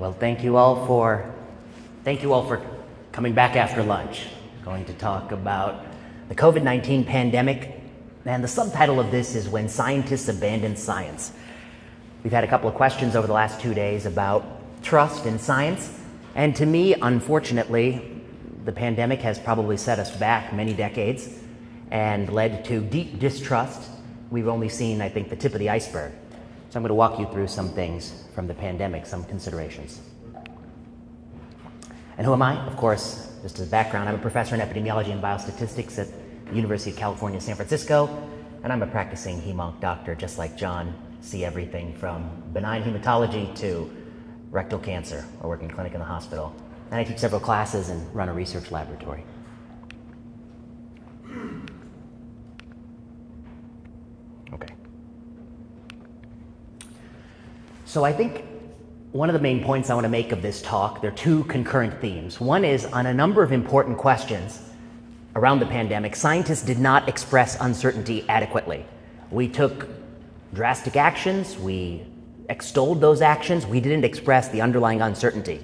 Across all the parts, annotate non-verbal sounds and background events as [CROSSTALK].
Well, thank you all for thank you all for coming back after lunch. going to talk about the COVID-19 pandemic, and the subtitle of this is When Scientists Abandon Science. We've had a couple of questions over the last two days about trust in science, and to me, unfortunately, the pandemic has probably set us back many decades and led to deep distrust. We've only seen, I think, the tip of the iceberg. So I'm going to walk you through some things from the pandemic, some considerations. And who am I? Of course, just as background, I'm a professor in epidemiology and biostatistics at the University of California, San Francisco, and I'm a practicing hemonc doctor, just like John. See everything from benign hematology to rectal cancer. I work in clinic in the hospital. And I teach several classes and run a research laboratory. So I think one of the main points I want to make of this talk, there are two concurrent themes. One is on a number of important questions around the pandemic, scientists did not express uncertainty adequately. We took drastic actions, we extolled those actions, we didn't express the underlying uncertainty.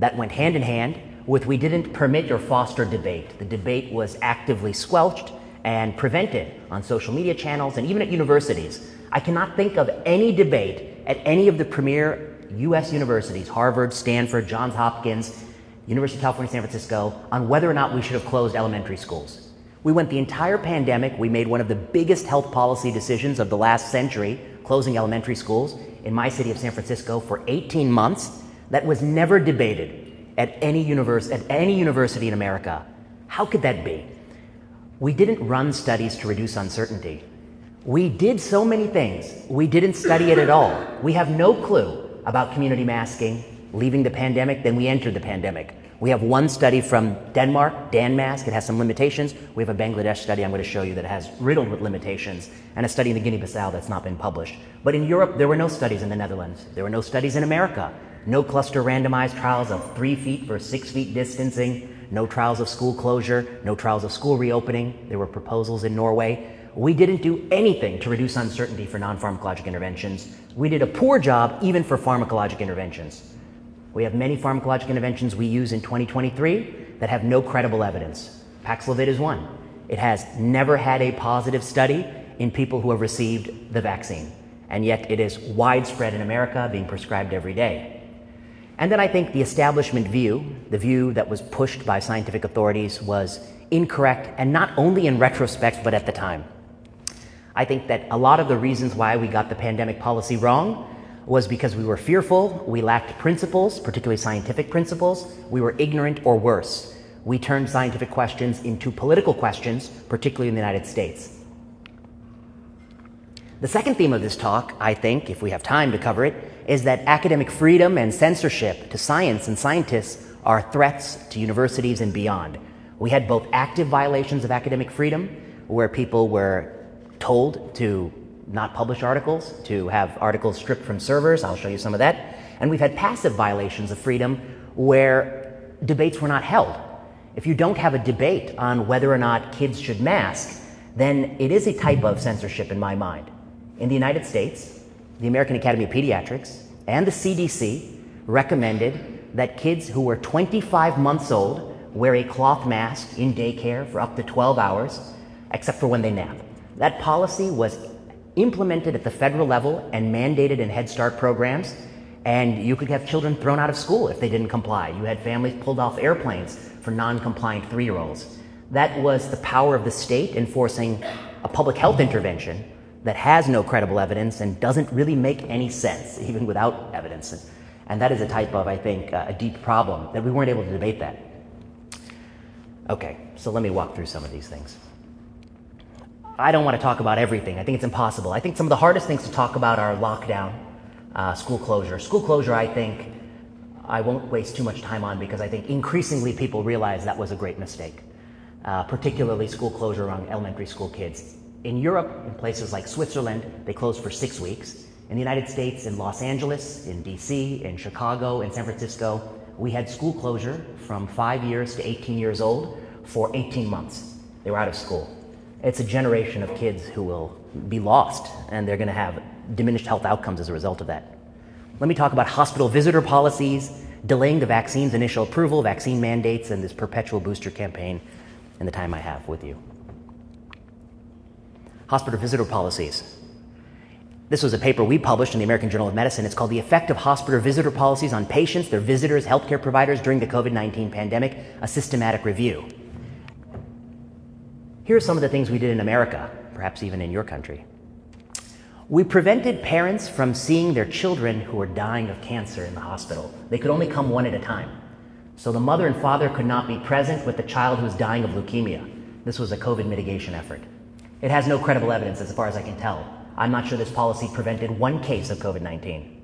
That went hand in hand with we didn't permit or foster debate. The debate was actively squelched and prevented on social media channels and even at universities. I cannot think of any debate at any of the premier U.S. universities, Harvard, Stanford, Johns Hopkins, University of California, San Francisco, on whether or not we should have closed elementary schools. We went the entire pandemic, we made one of the biggest health policy decisions of the last century, closing elementary schools in my city of San Francisco for 18 months. That was never debated at any, univers- at any university in America. How could that be? We didn't run studies to reduce uncertainty. We did so many things. We didn't study it at all. We have no clue about community masking, leaving the pandemic, then we entered the pandemic. We have one study from Denmark, DanMask. It has some limitations. We have a Bangladesh study I'm going to show you that has riddled with limitations, and a study in the Guinea-Bissau that's not been published. But in Europe, there were no studies in the Netherlands. There were no studies in America. No cluster randomized trials of three feet versus six feet distancing. No trials of school closure. No trials of school reopening. There were proposals in Norway we didn't do anything to reduce uncertainty for non pharmacologic interventions. We did a poor job even for pharmacologic interventions. We have many pharmacologic interventions we use in 2023 that have no credible evidence. Paxlovid is one. It has never had a positive study in people who have received the vaccine, and yet it is widespread in America, being prescribed every day. And then I think the establishment view, the view that was pushed by scientific authorities, was incorrect, and not only in retrospect, but at the time. I think that a lot of the reasons why we got the pandemic policy wrong was because we were fearful, we lacked principles, particularly scientific principles, we were ignorant or worse. We turned scientific questions into political questions, particularly in the United States. The second theme of this talk, I think, if we have time to cover it, is that academic freedom and censorship to science and scientists are threats to universities and beyond. We had both active violations of academic freedom, where people were told to not publish articles, to have articles stripped from servers. I'll show you some of that. And we've had passive violations of freedom where debates were not held. If you don't have a debate on whether or not kids should mask, then it is a type of censorship in my mind. In the United States, the American Academy of Pediatrics and the CDC recommended that kids who were 25 months old wear a cloth mask in daycare for up to 12 hours, except for when they nap. That policy was implemented at the federal level and mandated in Head Start programs. And you could have children thrown out of school if they didn't comply. You had families pulled off airplanes for non compliant three year olds. That was the power of the state enforcing a public health intervention that has no credible evidence and doesn't really make any sense, [LAUGHS] even without evidence. And that is a type of, I think, uh, a deep problem that we weren't able to debate that. Okay, so let me walk through some of these things. I don't want to talk about everything. I think it's impossible. I think some of the hardest things to talk about are lockdown, uh, school closure. School closure, I think, I won't waste too much time on because I think increasingly people realize that was a great mistake, uh, particularly school closure among elementary school kids. In Europe, in places like Switzerland, they closed for six weeks. In the United States, in Los Angeles, in DC, in Chicago, in San Francisco, we had school closure from five years to 18 years old for 18 months. They were out of school it's a generation of kids who will be lost and they're going to have diminished health outcomes as a result of that. let me talk about hospital visitor policies, delaying the vaccine's initial approval, vaccine mandates, and this perpetual booster campaign in the time I have with you. Hospital visitor policies. This was a paper we published in the American Journal of Medicine. It's called The Effect of Hospital Visitor Policies on Patients, Their Visitors, Healthcare Providers During the COVID 19 Pandemic, a Systematic Review. Here are some of the things we did in America, perhaps even in your country. We prevented parents from seeing their children who were dying of cancer in the hospital. They could only come one at a time. So the mother and father could not be present with the child who was dying of leukemia. This was a COVID mitigation effort. It has no credible evidence as far as I can tell. I'm not sure this policy prevented one case of COVID 19.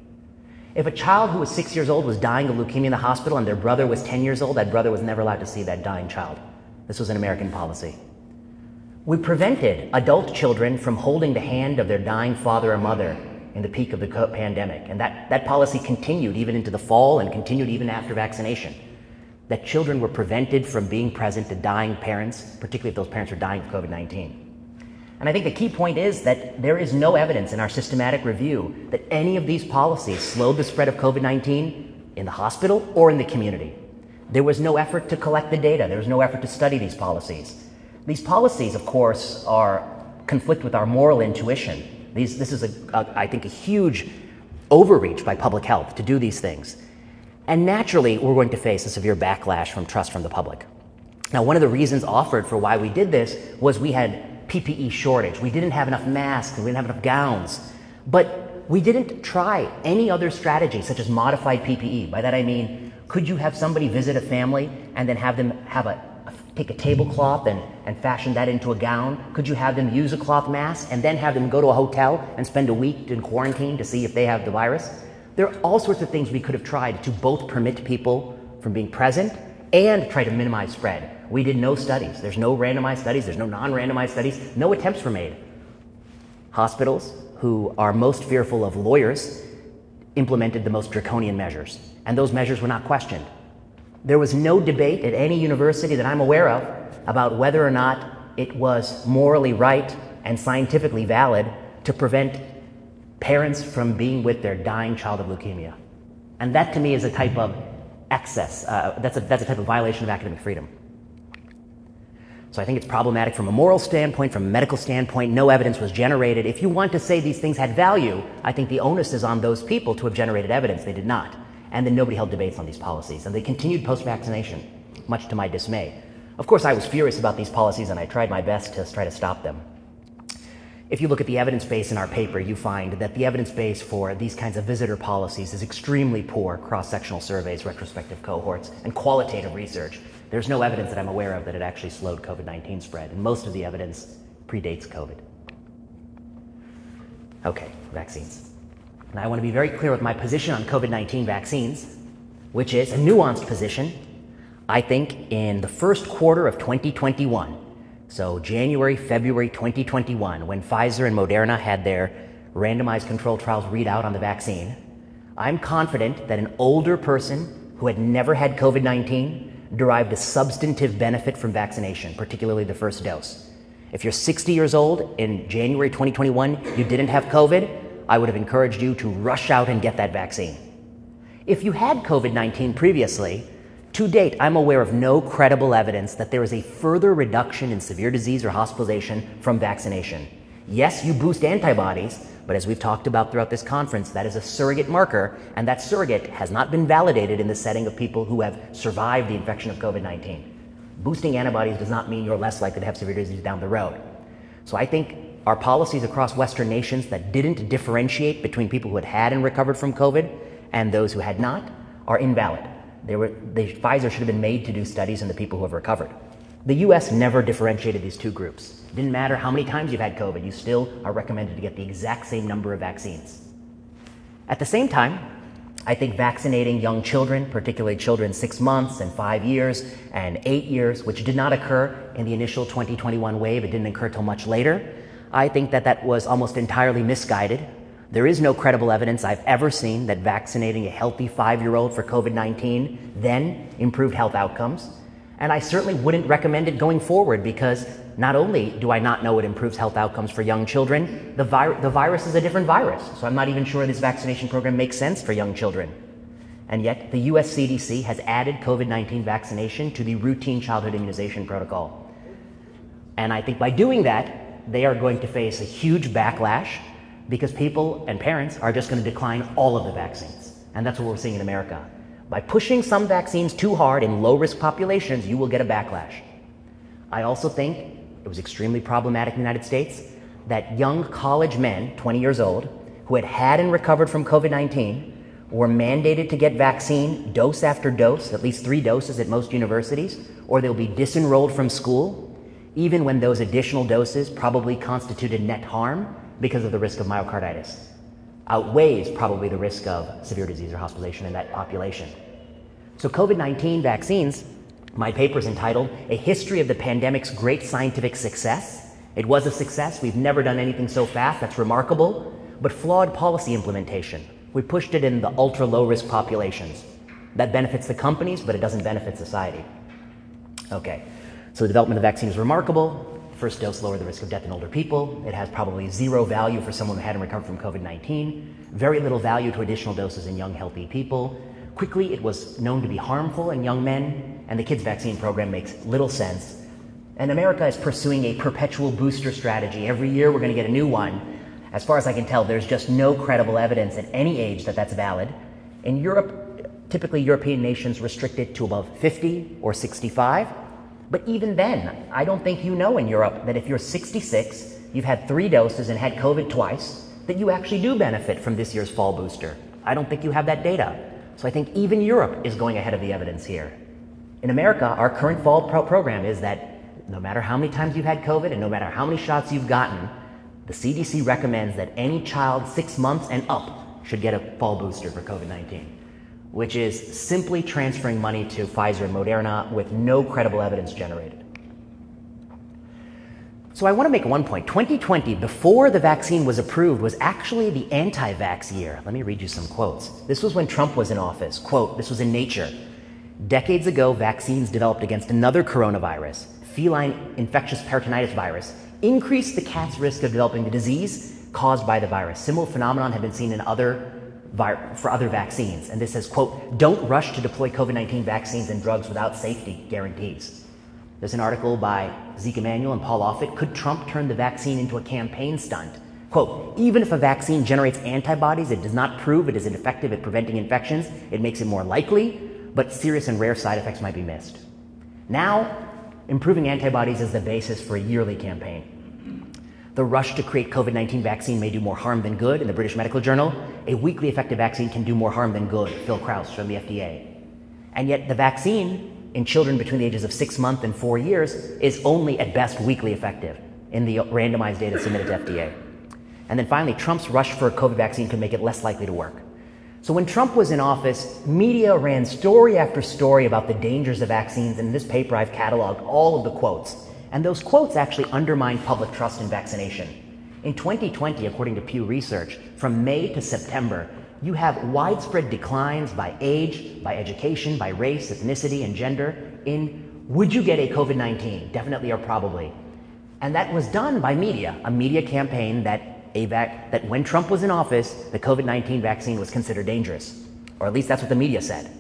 If a child who was six years old was dying of leukemia in the hospital and their brother was 10 years old, that brother was never allowed to see that dying child. This was an American policy. We prevented adult children from holding the hand of their dying father or mother in the peak of the pandemic. And that, that policy continued even into the fall and continued even after vaccination. That children were prevented from being present to dying parents, particularly if those parents were dying of COVID 19. And I think the key point is that there is no evidence in our systematic review that any of these policies slowed the spread of COVID 19 in the hospital or in the community. There was no effort to collect the data, there was no effort to study these policies. These policies, of course, are conflict with our moral intuition. These, this is, a, a, I think, a huge overreach by public health to do these things. And naturally, we're going to face a severe backlash from trust from the public. Now, one of the reasons offered for why we did this was we had PPE shortage. We didn't have enough masks, we didn't have enough gowns. But we didn't try any other strategy, such as modified PPE. By that I mean, could you have somebody visit a family and then have them have a take a tablecloth and, and fashion that into a gown? Could you have them use a cloth mask and then have them go to a hotel and spend a week in quarantine to see if they have the virus? There are all sorts of things we could have tried to both permit people from being present and try to minimize spread. We did no studies. There's no randomized studies, there's no non randomized studies, no attempts were made. Hospitals, who are most fearful of lawyers, implemented the most draconian measures, and those measures were not questioned. There was no debate at any university that I'm aware of about whether or not it was morally right and scientifically valid to prevent parents from being with their dying child of leukemia. And that to me is a type of excess. Uh, that's, a, that's a type of violation of academic freedom. So I think it's problematic from a moral standpoint, from a medical standpoint. No evidence was generated. If you want to say these things had value, I think the onus is on those people to have generated evidence. They did not and then nobody held debates on these policies. And they continued post vaccination, much to my dismay. Of course, I was furious about these policies and I tried my best to try to stop them. If you look at the evidence base in our paper, you find that the evidence base for these kinds of visitor policies is extremely poor cross sectional surveys, retrospective cohorts, and qualitative research. There's no evidence that I'm aware of that it actually slowed COVID 19 spread, and most of the evidence predates COVID. Okay, vaccines. And I want to be very clear with my position on COVID 19 vaccines, which is a nuanced position. I think in the first quarter of 2021, so January, February 2021, when Pfizer and Moderna had their randomized controlled trials read out on the vaccine, I'm confident that an older person who had never had COVID 19 derived a substantive benefit from vaccination, particularly the first dose. If you're 60 years old in January 2021, you didn't have COVID, I would have encouraged you to rush out and get that vaccine. If you had COVID 19 previously, to date, I'm aware of no credible evidence that there is a further reduction in severe disease or hospitalization from vaccination. Yes, you boost antibodies, but as we've talked about throughout this conference, that is a surrogate marker, and that surrogate has not been validated in the setting of people who have survived the infection of COVID 19. Boosting antibodies does not mean you're less likely to have severe disease down the road. So I think our policies across Western nations that didn't differentiate between people who had had and recovered from COVID and those who had not are invalid. They were, Pfizer should have been made to do studies in the people who have recovered. The US never differentiated these two groups. It didn't matter how many times you've had COVID, you still are recommended to get the exact same number of vaccines. At the same time, I think vaccinating young children, particularly children six months and five years and eight years, which did not occur in the initial 2021 wave, it didn't occur till much later, I think that that was almost entirely misguided. There is no credible evidence I've ever seen that vaccinating a healthy five year old for COVID 19 then improved health outcomes. And I certainly wouldn't recommend it going forward because not only do I not know it improves health outcomes for young children, the, the virus is a different virus. So I'm not even sure this vaccination program makes sense for young children. And yet, the US CDC has added COVID 19 vaccination to the routine childhood immunization protocol. And I think by doing that, they are going to face a huge backlash because people and parents are just going to decline all of the vaccines. And that's what we're seeing in America. By pushing some vaccines too hard in low risk populations, you will get a backlash. I also think it was extremely problematic in the United States that young college men, 20 years old, who had had and recovered from COVID 19 were mandated to get vaccine dose after dose, at least three doses at most universities, or they'll be disenrolled from school, even when those additional doses probably constituted net harm because of the risk of myocarditis. Outweighs probably the risk of severe disease or hospitalization in that population. So, COVID 19 vaccines, my paper is entitled A History of the Pandemic's Great Scientific Success. It was a success. We've never done anything so fast. That's remarkable. But flawed policy implementation. We pushed it in the ultra low risk populations. That benefits the companies, but it doesn't benefit society. Okay, so the development of the vaccine is remarkable. First dose lowered the risk of death in older people. It has probably zero value for someone who hadn't recovered from COVID 19, very little value to additional doses in young, healthy people. Quickly, it was known to be harmful in young men, and the kids' vaccine program makes little sense. And America is pursuing a perpetual booster strategy. Every year, we're going to get a new one as far as I can tell, there's just no credible evidence at any age that that's valid. In Europe, typically European nations restrict it to above 50 or 65. But even then, I don't think you know in Europe that if you're 66, you've had three doses and had COVID twice, that you actually do benefit from this year's fall booster. I don't think you have that data. So I think even Europe is going ahead of the evidence here. In America, our current fall pro- program is that no matter how many times you've had COVID and no matter how many shots you've gotten, the CDC recommends that any child six months and up should get a fall booster for COVID 19, which is simply transferring money to Pfizer and Moderna with no credible evidence generated. So I want to make one point. 2020, before the vaccine was approved, was actually the anti-vax year. Let me read you some quotes. This was when Trump was in office. Quote, this was in Nature. Decades ago, vaccines developed against another coronavirus, feline infectious peritonitis virus, increased the cat's risk of developing the disease caused by the virus. Similar phenomenon have been seen in other for other vaccines. And this says, quote, don't rush to deploy COVID-19 vaccines and drugs without safety guarantees. There's an article by Zeke Emanuel and Paul Offit. Could Trump turn the vaccine into a campaign stunt? Quote, even if a vaccine generates antibodies, it does not prove it is effective at preventing infections. It makes it more likely, but serious and rare side effects might be missed. Now, improving antibodies is the basis for a yearly campaign. The rush to create COVID 19 vaccine may do more harm than good in the British Medical Journal. A weakly effective vaccine can do more harm than good, Phil Krause from the FDA. And yet, the vaccine in children between the ages of six months and four years is only at best weakly effective in the randomized data submitted to FDA. And then finally, Trump's rush for a COVID vaccine could make it less likely to work. So when Trump was in office, media ran story after story about the dangers of vaccines. And in this paper, I've cataloged all of the quotes. And those quotes actually undermine public trust in vaccination. In 2020, according to Pew Research, from May to September, you have widespread declines by age, by education, by race, ethnicity, and gender in would you get a COVID 19? Definitely or probably. And that was done by media, a media campaign that AVAC, that when Trump was in office, the COVID 19 vaccine was considered dangerous. Or at least that's what the media said.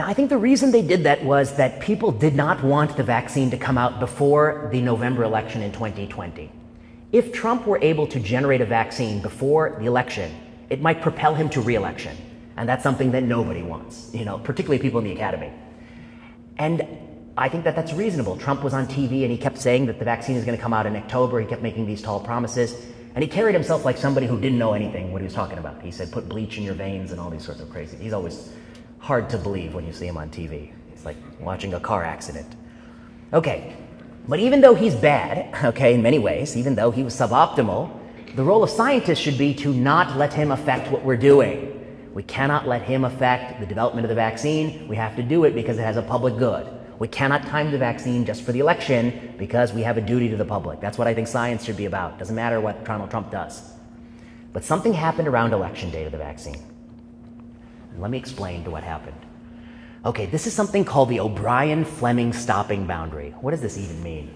Now, I think the reason they did that was that people did not want the vaccine to come out before the November election in 2020. If Trump were able to generate a vaccine before the election, it might propel him to reelection. And that's something that nobody wants, you know, particularly people in the academy. And I think that that's reasonable. Trump was on TV and he kept saying that the vaccine is going to come out in October. He kept making these tall promises. And he carried himself like somebody who didn't know anything what he was talking about. He said, put bleach in your veins and all these sorts of crazy. He's always hard to believe when you see him on TV. It's like watching a car accident. Okay, but even though he's bad, [LAUGHS] okay, in many ways, even though he was suboptimal, the role of scientists should be to not let him affect what we're doing. We cannot let him affect the development of the vaccine. We have to do it because it has a public good. We cannot time the vaccine just for the election because we have a duty to the public. That's what I think science should be about. Doesn't matter what Donald Trump does. But something happened around election day to the vaccine. Let me explain to what happened. Okay, this is something called the O'Brien Fleming stopping boundary. What does this even mean?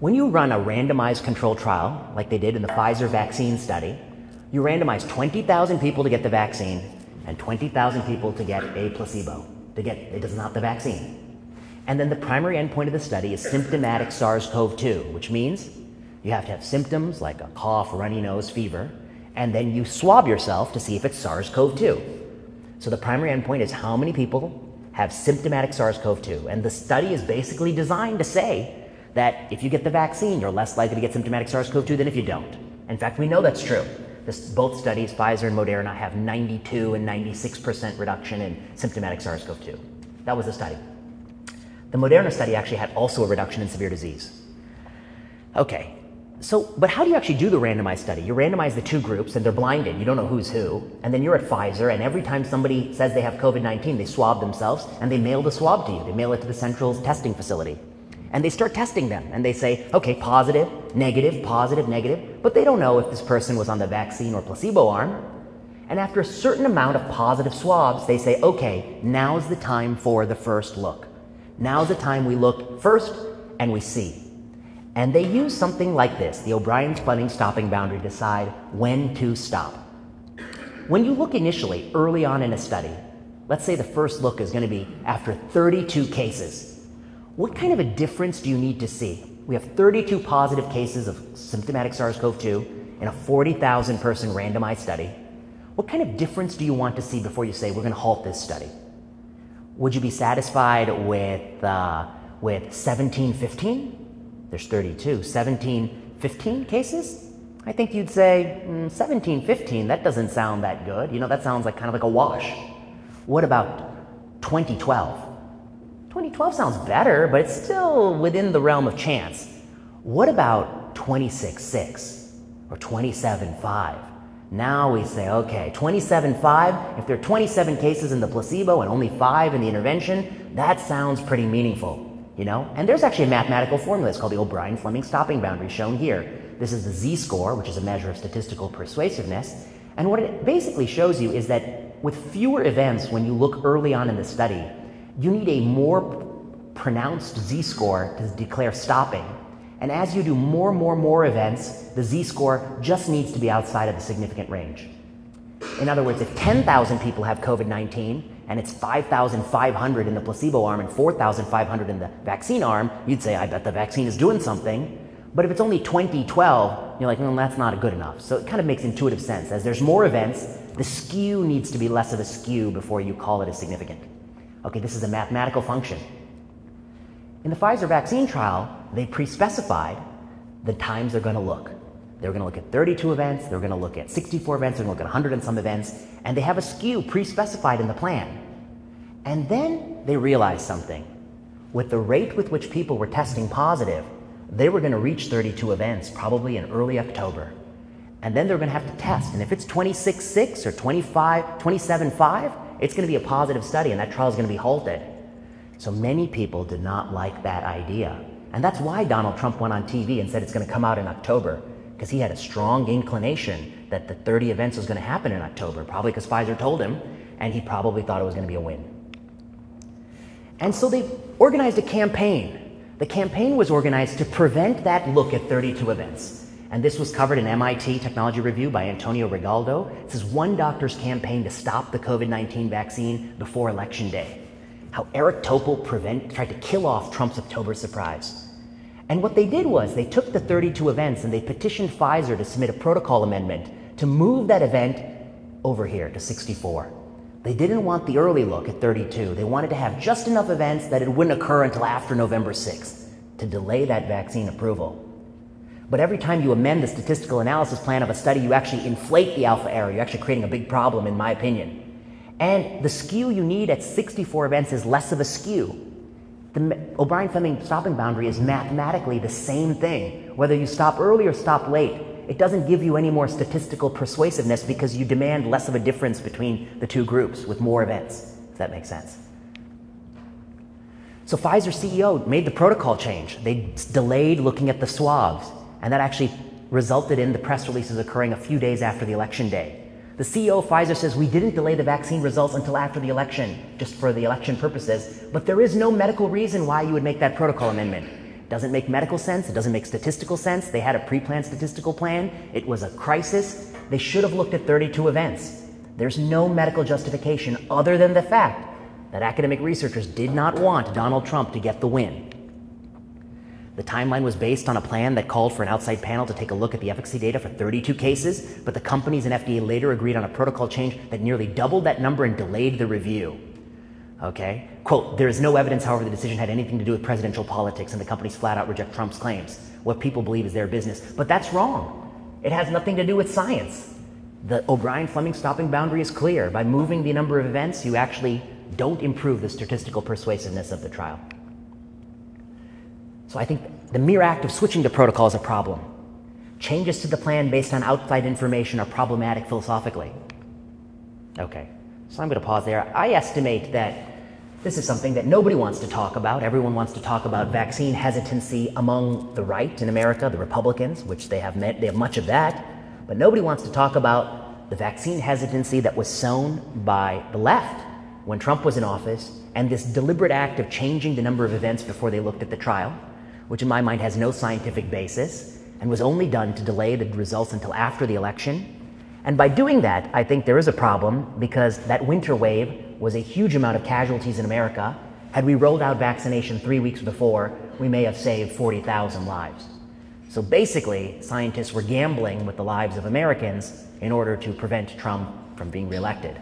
When you run a randomized control trial, like they did in the Pfizer vaccine study, you randomize 20,000 people to get the vaccine and 20,000 people to get a placebo, to get, it is not the vaccine. And then the primary endpoint of the study is symptomatic SARS CoV 2, which means you have to have symptoms like a cough, runny nose, fever, and then you swab yourself to see if it's SARS CoV 2. So the primary endpoint is how many people have symptomatic SARS CoV 2. And the study is basically designed to say that if you get the vaccine, you're less likely to get symptomatic SARS CoV 2 than if you don't. In fact, we know that's true. This, both studies, Pfizer and Moderna, have 92 and 96% reduction in symptomatic SARS CoV 2. That was the study. The Moderna study actually had also a reduction in severe disease. Okay, so, but how do you actually do the randomized study? You randomize the two groups and they're blinded. You don't know who's who. And then you're at Pfizer, and every time somebody says they have COVID 19, they swab themselves and they mail the swab to you. They mail it to the central testing facility. And they start testing them and they say, okay, positive, negative, positive, negative. But they don't know if this person was on the vaccine or placebo arm. And after a certain amount of positive swabs, they say, okay, now's the time for the first look. Now's the time we look first and we see. And they use something like this the O'Brien Fleming stopping boundary to decide when to stop. When you look initially, early on in a study, let's say the first look is going to be after 32 cases, what kind of a difference do you need to see? We have 32 positive cases of symptomatic SARS CoV 2 in a 40,000 person randomized study. What kind of difference do you want to see before you say we're going to halt this study? Would you be satisfied with, uh, with 1715? There's 32. 17, 15 cases? I think you'd say mm, 1715, that doesn't sound that good. You know, that sounds like kind of like a wash. What about 2012? 2012 sounds better, but it's still within the realm of chance. What about 26.6 or 27.5? Now we say, okay, 27.5, if there are 27 cases in the placebo and only five in the intervention, that sounds pretty meaningful, you know? And there's actually a mathematical formula. It's called the O'Brien Fleming stopping boundary, shown here. This is the z score, which is a measure of statistical persuasiveness. And what it basically shows you is that with fewer events, when you look early on in the study, you need a more pronounced z score to declare stopping and as you do more, more, more events, the z-score just needs to be outside of the significant range. In other words, if 10,000 people have COVID-19 and it's 5,500 in the placebo arm and 4,500 in the vaccine arm, you'd say, I bet the vaccine is doing something. But if it's only 20, 12, you're like, well, that's not good enough. So it kind of makes intuitive sense. As there's more events, the skew needs to be less of a skew before you call it as significant. Okay, this is a mathematical function. In the Pfizer vaccine trial, they pre-specified the times they're going to look. They're going to look at 32 events, they're going to look at 64 events, they're going to look at 100 and some events, and they have a skew pre-specified in the plan. And then they realized something. With the rate with which people were testing positive, they were going to reach 32 events probably in early October. And then they're going to have to test. And if it's 26.6 or 25, 27.5, it's going to be a positive study and that trial is going to be halted. So many people did not like that idea. And that's why Donald Trump went on TV and said it's going to come out in October, because he had a strong inclination that the 30 events was going to happen in October, probably because Pfizer told him, and he probably thought it was going to be a win. And so they organized a campaign. The campaign was organized to prevent that look at 32 events. And this was covered in MIT Technology Review by Antonio Regalado. This is one doctor's campaign to stop the COVID 19 vaccine before Election Day how Eric Topol prevent, tried to kill off Trump's October surprise. And what they did was they took the 32 events and they petitioned Pfizer to submit a protocol amendment to move that event over here to 64. They didn't want the early look at 32. They wanted to have just enough events that it wouldn't occur until after November 6th to delay that vaccine approval. But every time you amend the statistical analysis plan of a study, you actually inflate the alpha error. You're actually creating a big problem, in my opinion. And the skew you need at 64 events is less of a skew. The O'Brien Fleming stopping boundary is mathematically the same thing. Whether you stop early or stop late, it doesn't give you any more statistical persuasiveness because you demand less of a difference between the two groups with more events. Does that make sense? So Pfizer CEO made the protocol change. They delayed looking at the swabs, and that actually resulted in the press releases occurring a few days after the election day. The CEO of Pfizer says we didn't delay the vaccine results until after the election, just for the election purposes, but there is no medical reason why you would make that protocol amendment. It doesn't make medical sense, it doesn't make statistical sense. They had a pre planned statistical plan, it was a crisis. They should have looked at 32 events. There's no medical justification other than the fact that academic researchers did not want Donald Trump to get the win. The timeline was based on a plan that called for an outside panel to take a look at the efficacy data for 32 cases, but the companies and FDA later agreed on a protocol change that nearly doubled that number and delayed the review. Okay? Quote, there is no evidence, however, the decision had anything to do with presidential politics, and the companies flat out reject Trump's claims. What people believe is their business. But that's wrong. It has nothing to do with science. The O'Brien Fleming stopping boundary is clear. By moving the number of events, you actually don't improve the statistical persuasiveness of the trial. So I think the mere act of switching to protocol is a problem. Changes to the plan based on outside information are problematic philosophically. Okay, so I'm going to pause there. I estimate that this is something that nobody wants to talk about. Everyone wants to talk about vaccine hesitancy among the right in America, the Republicans, which they have met, they have much of that. But nobody wants to talk about the vaccine hesitancy that was sown by the left when Trump was in office and this deliberate act of changing the number of events before they looked at the trial which in my mind has no scientific basis and was only done to delay the results until after the election. And by doing that, I think there is a problem because that winter wave was a huge amount of casualties in America. Had we rolled out vaccination three weeks before, we may have saved 40,000 lives. So basically, scientists were gambling with the lives of Americans in order to prevent Trump from being reelected.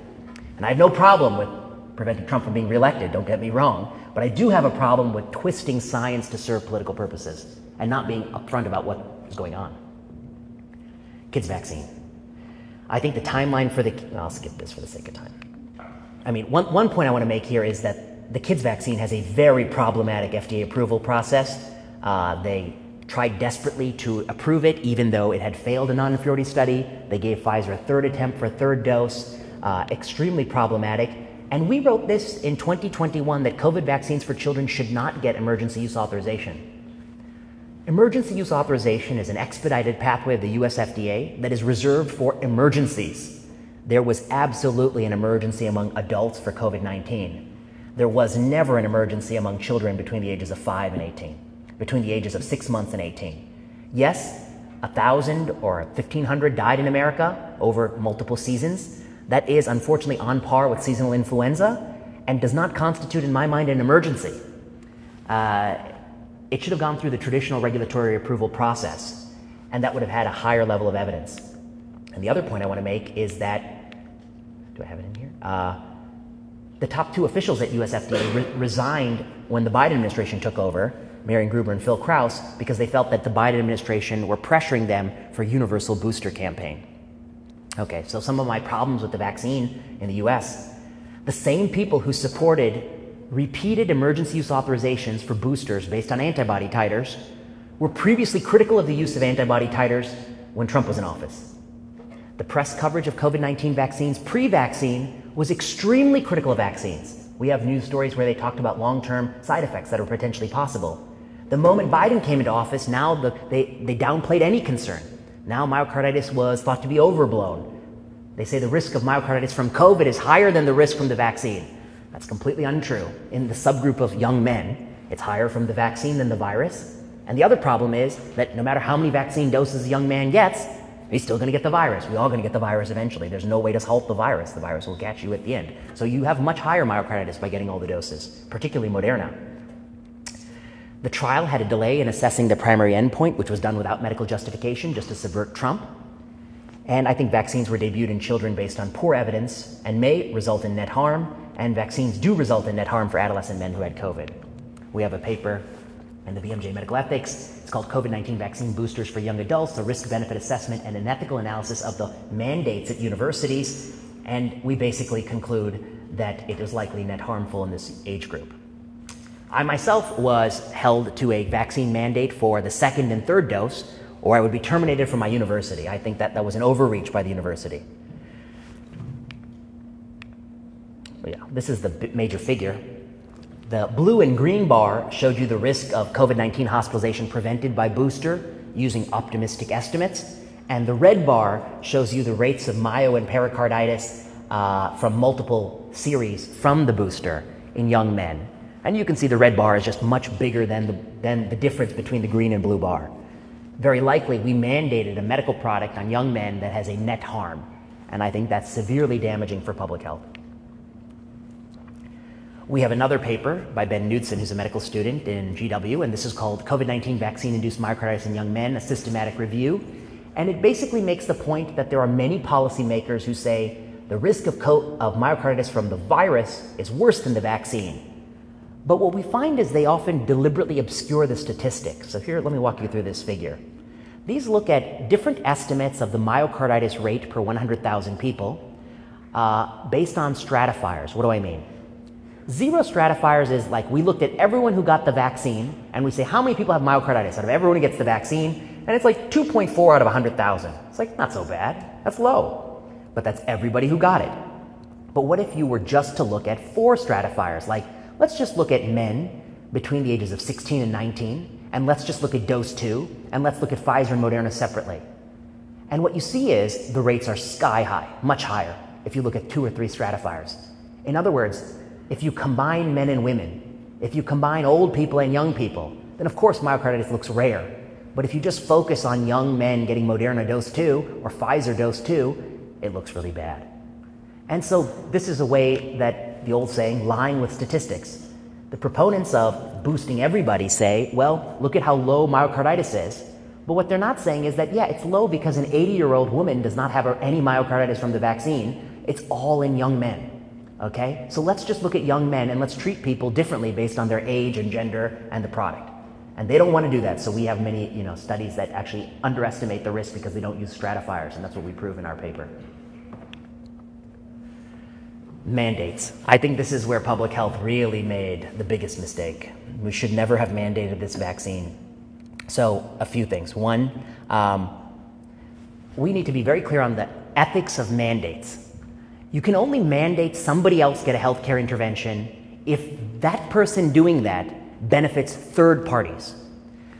And I have no problem with preventing Trump from being reelected, don't get me wrong. But I do have a problem with twisting science to serve political purposes and not being upfront about what is going on. Kids vaccine. I think the timeline for the, I'll skip this for the sake of time. I mean, one, one point I want to make here is that the kids vaccine has a very problematic FDA approval process. Uh, they tried desperately to approve it, even though it had failed a non inferiority study. They gave Pfizer a third attempt for a third dose. Uh, extremely problematic. And we wrote this in 2021 that COVID vaccines for children should not get emergency use authorization. Emergency use authorization is an expedited pathway of the US FDA that is reserved for emergencies. There was absolutely an emergency among adults for COVID 19. There was never an emergency among children between the ages of 5 and 18, between the ages of 6 months and 18. Yes, 1,000 or 1,500 died in America over multiple seasons, that is unfortunately on par with seasonal influenza and does not constitute, in my mind, an emergency. Uh, it should have gone through the traditional regulatory approval process, and that would have had a higher level of evidence. And the other point I want to make is that, do I have it in here? Uh, the top two officials at USFDA re- resigned when the Biden administration took over, Marion Gruber and Phil Krause, because they felt that the Biden administration were pressuring them for universal booster campaign. Okay, so some of my problems with the vaccine in the US, the same people who supported repeated emergency use authorizations for boosters based on antibody titers were previously critical of the use of antibody titers when Trump was in office. The press coverage of COVID 19 vaccines pre vaccine was extremely critical of vaccines. We have news stories where they talked about long term side effects that are potentially possible. The moment Biden came into office, now the, they, they downplayed any concern. Now myocarditis was thought to be overblown. They say the risk of myocarditis from COVID is higher than the risk from the vaccine. That's completely untrue. In the subgroup of young men, it's higher from the vaccine than the virus. And the other problem is that no matter how many vaccine doses a young man gets, he's still going to get the virus. We're all going to get the virus eventually. There's no way to halt the virus. The virus will catch you at the end. So you have much higher myocarditis by getting all the doses, particularly Moderna. The trial had a delay in assessing the primary endpoint, which was done without medical justification just to subvert Trump. And I think vaccines were debuted in children based on poor evidence and may result in net harm, and vaccines do result in net harm for adolescent men who had COVID. We have a paper in the BMJ Medical Ethics. It's called COVID 19 Vaccine Boosters for Young Adults, a risk benefit assessment and an ethical analysis of the mandates at universities. And we basically conclude that it is likely net harmful in this age group. I myself was held to a vaccine mandate for the second and third dose, or I would be terminated from my university. I think that that was an overreach by the university. But yeah, this is the major figure. The blue and green bar showed you the risk of COVID 19 hospitalization prevented by booster using optimistic estimates. And the red bar shows you the rates of myo and pericarditis uh, from multiple series from the booster in young men. And you can see the red bar is just much bigger than the, than the difference between the green and blue bar. Very likely, we mandated a medical product on young men that has a net harm. And I think that's severely damaging for public health. We have another paper by Ben Knudsen, who's a medical student in GW, and this is called COVID 19 Vaccine Induced Myocarditis in Young Men, a systematic review. And it basically makes the point that there are many policymakers who say the risk of, co- of myocarditis from the virus is worse than the vaccine. But what we find is they often deliberately obscure the statistics. So, here, let me walk you through this figure. These look at different estimates of the myocarditis rate per 100,000 people uh, based on stratifiers. What do I mean? Zero stratifiers is like we looked at everyone who got the vaccine and we say, how many people have myocarditis out of everyone who gets the vaccine? And it's like 2.4 out of 100,000. It's like, not so bad. That's low. But that's everybody who got it. But what if you were just to look at four stratifiers? Like, let's just look at men between the ages of 16 and 19, and let's just look at dose two, and let's look at Pfizer and Moderna separately. And what you see is the rates are sky high, much higher, if you look at two or three stratifiers. In other words, if you combine men and women, if you combine old people and young people, then of course myocarditis looks rare. But if you just focus on young men getting Moderna dose 2 or Pfizer dose 2, it looks really bad. And so this is a way that the old saying, lying with statistics. The proponents of boosting everybody say, well, look at how low myocarditis is. But what they're not saying is that, yeah, it's low because an 80 year old woman does not have any myocarditis from the vaccine. It's all in young men. Okay? So let's just look at young men and let's treat people differently based on their age and gender and the product. And they don't want to do that. So we have many you know, studies that actually underestimate the risk because they don't use stratifiers. And that's what we prove in our paper. Mandates. I think this is where public health really made the biggest mistake. We should never have mandated this vaccine. So, a few things. One, um, we need to be very clear on the ethics of mandates. You can only mandate somebody else get a healthcare intervention if that person doing that benefits third parties.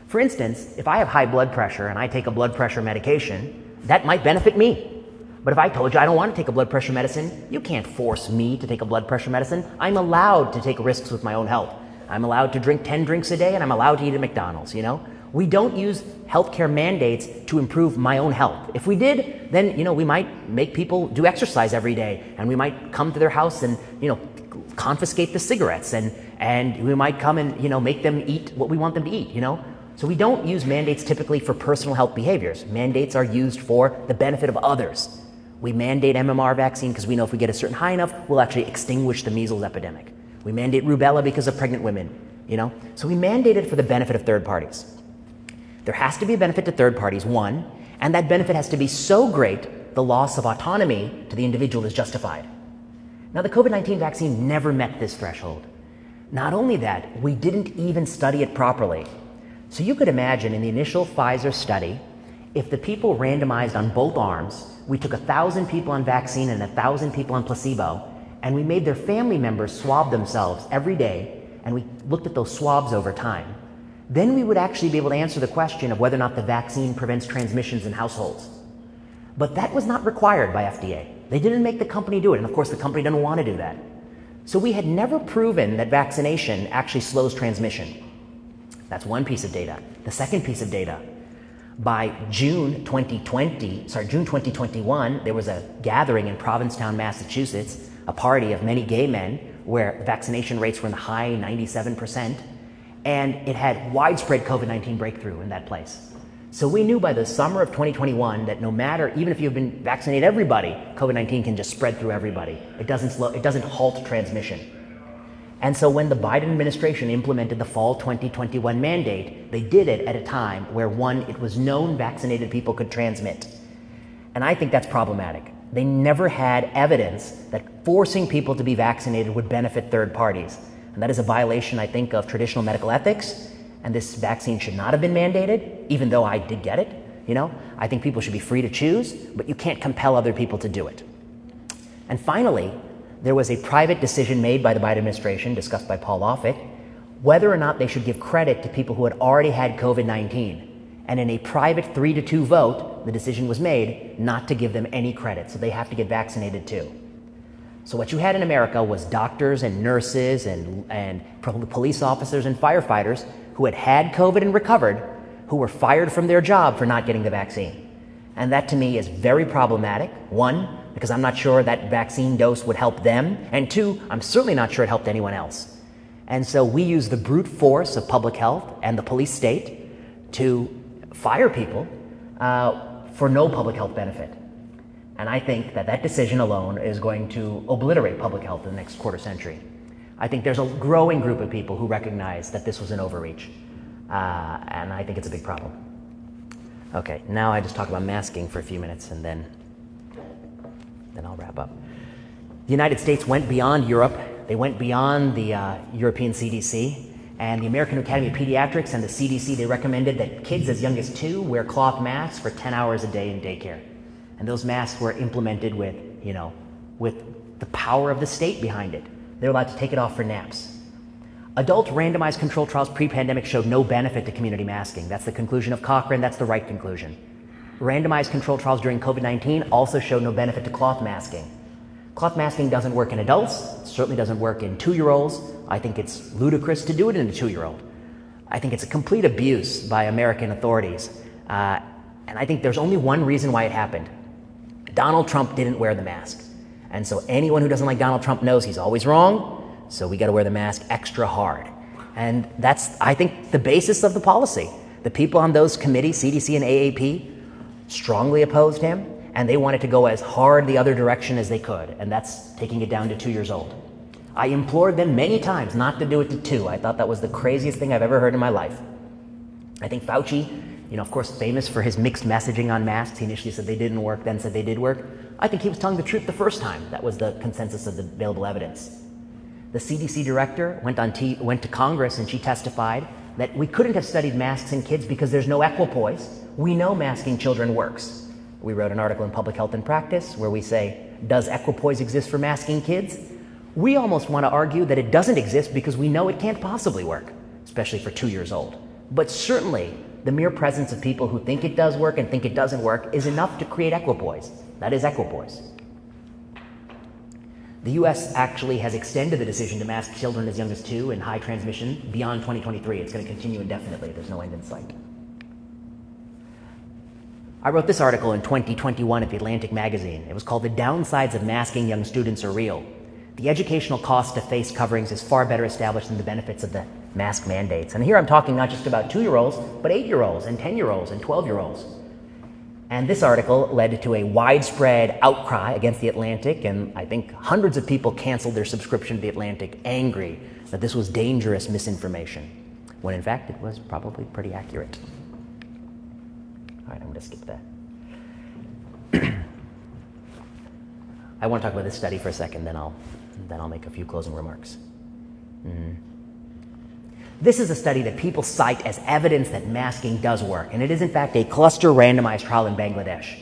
For instance, if I have high blood pressure and I take a blood pressure medication, that might benefit me. But if I told you I don't want to take a blood pressure medicine, you can't force me to take a blood pressure medicine. I'm allowed to take risks with my own health. I'm allowed to drink 10 drinks a day and I'm allowed to eat at McDonald's, you know? We don't use healthcare mandates to improve my own health. If we did, then you know we might make people do exercise every day, and we might come to their house and you know confiscate the cigarettes, and and we might come and you know make them eat what we want them to eat. You know, so we don't use mandates typically for personal health behaviors. Mandates are used for the benefit of others. We mandate MMR vaccine because we know if we get a certain high enough, we'll actually extinguish the measles epidemic. We mandate rubella because of pregnant women. You know, so we mandate it for the benefit of third parties. There has to be a benefit to third parties, one, and that benefit has to be so great the loss of autonomy to the individual is justified. Now, the COVID 19 vaccine never met this threshold. Not only that, we didn't even study it properly. So you could imagine in the initial Pfizer study, if the people randomized on both arms, we took 1,000 people on vaccine and 1,000 people on placebo, and we made their family members swab themselves every day, and we looked at those swabs over time then we would actually be able to answer the question of whether or not the vaccine prevents transmissions in households. But that was not required by FDA. They didn't make the company do it, and of course, the company didn't want to do that. So we had never proven that vaccination actually slows transmission. That's one piece of data. The second piece of data, by June 2020, sorry, June 2021, there was a gathering in Provincetown, Massachusetts, a party of many gay men where vaccination rates were in the high 97% and it had widespread COVID 19 breakthrough in that place. So we knew by the summer of 2021 that no matter, even if you've been vaccinated everybody, COVID 19 can just spread through everybody. It doesn't, slow, it doesn't halt transmission. And so when the Biden administration implemented the fall 2021 mandate, they did it at a time where one, it was known vaccinated people could transmit. And I think that's problematic. They never had evidence that forcing people to be vaccinated would benefit third parties. And that is a violation, I think, of traditional medical ethics. And this vaccine should not have been mandated, even though I did get it. You know, I think people should be free to choose, but you can't compel other people to do it. And finally, there was a private decision made by the Biden administration, discussed by Paul Offit, whether or not they should give credit to people who had already had COVID 19. And in a private three to two vote, the decision was made not to give them any credit. So they have to get vaccinated too. So what you had in America was doctors and nurses and, and police officers and firefighters who had had COVID and recovered, who were fired from their job for not getting the vaccine. And that to me is very problematic. One, because I'm not sure that vaccine dose would help them. And two, I'm certainly not sure it helped anyone else. And so we use the brute force of public health and the police state to fire people uh, for no public health benefit. And I think that that decision alone is going to obliterate public health in the next quarter century. I think there's a growing group of people who recognize that this was an overreach. Uh, and I think it's a big problem. Okay, now I just talk about masking for a few minutes and then, then I'll wrap up. The United States went beyond Europe. They went beyond the uh, European CDC. And the American Academy of Pediatrics and the CDC, they recommended that kids as young as two wear cloth masks for 10 hours a day in daycare. And those masks were implemented with, you know, with the power of the state behind it. They're allowed to take it off for naps. Adult randomized control trials pre pandemic showed no benefit to community masking. That's the conclusion of Cochrane. That's the right conclusion. Randomized control trials during COVID 19 also showed no benefit to cloth masking. Cloth masking doesn't work in adults, it certainly doesn't work in two year olds. I think it's ludicrous to do it in a two year old. I think it's a complete abuse by American authorities. Uh, and I think there's only one reason why it happened Donald Trump didn't wear the mask. And so anyone who doesn't like Donald Trump knows he's always wrong. So we got to wear the mask extra hard. And that's, I think, the basis of the policy. The people on those committees, CDC and AAP, strongly opposed him, and they wanted to go as hard the other direction as they could. And that's taking it down to two years old. I implored them many times not to do it to two. I thought that was the craziest thing I've ever heard in my life. I think Fauci, you know, of course, famous for his mixed messaging on masks. He initially said they didn't work, then said they did work. I think he was telling the truth the first time. That was the consensus of the available evidence. The CDC director went, on t- went to Congress and she testified that we couldn't have studied masks in kids because there's no equipoise. We know masking children works. We wrote an article in Public Health and Practice where we say, Does equipoise exist for masking kids? We almost want to argue that it doesn't exist because we know it can't possibly work, especially for two years old. But certainly, the mere presence of people who think it does work and think it doesn't work is enough to create equipoise. That is equipoise. The US actually has extended the decision to mask children as young as two in high transmission beyond 2023. It's going to continue indefinitely. There's no end in sight. I wrote this article in 2021 at the Atlantic magazine. It was called The Downsides of Masking Young Students Are Real. The educational cost to face coverings is far better established than the benefits of the mask mandates. And here I'm talking not just about two year olds, but eight year olds and 10 year olds and 12 year olds. And this article led to a widespread outcry against the Atlantic, and I think hundreds of people canceled their subscription to the Atlantic, angry that this was dangerous misinformation, when in fact it was probably pretty accurate. All right, I'm going to skip that. [CLEARS THROAT] I want to talk about this study for a second, then I'll, then I'll make a few closing remarks. Mm. This is a study that people cite as evidence that masking does work, and it is in fact a cluster randomized trial in Bangladesh.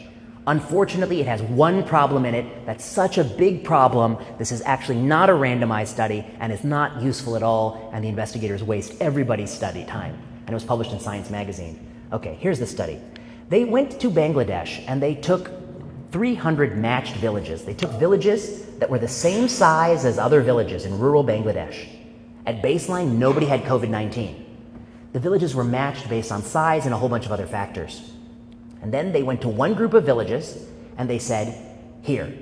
Unfortunately, it has one problem in it that's such a big problem. This is actually not a randomized study and is not useful at all, and the investigators waste everybody's study time. And it was published in Science magazine. Okay, here's the study. They went to Bangladesh and they took 300 matched villages. They took villages that were the same size as other villages in rural Bangladesh. At baseline, nobody had COVID 19. The villages were matched based on size and a whole bunch of other factors. And then they went to one group of villages and they said, Here,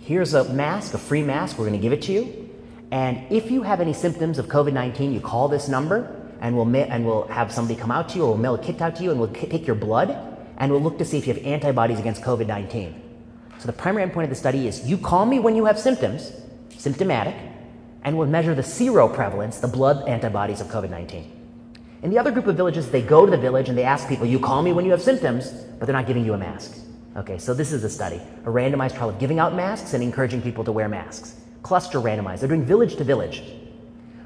here's a mask, a free mask, we're going to give it to you. And if you have any symptoms of COVID 19, you call this number and we'll, ma- and we'll have somebody come out to you or we'll mail a kit out to you and we'll k- take your blood and we'll look to see if you have antibodies against COVID 19. So the primary endpoint of the study is you call me when you have symptoms, symptomatic, and we'll measure the seroprevalence, the blood antibodies of COVID 19. In the other group of villages, they go to the village and they ask people, You call me when you have symptoms, but they're not giving you a mask. Okay, so this is a study, a randomized trial of giving out masks and encouraging people to wear masks. Cluster randomized. They're doing village to village.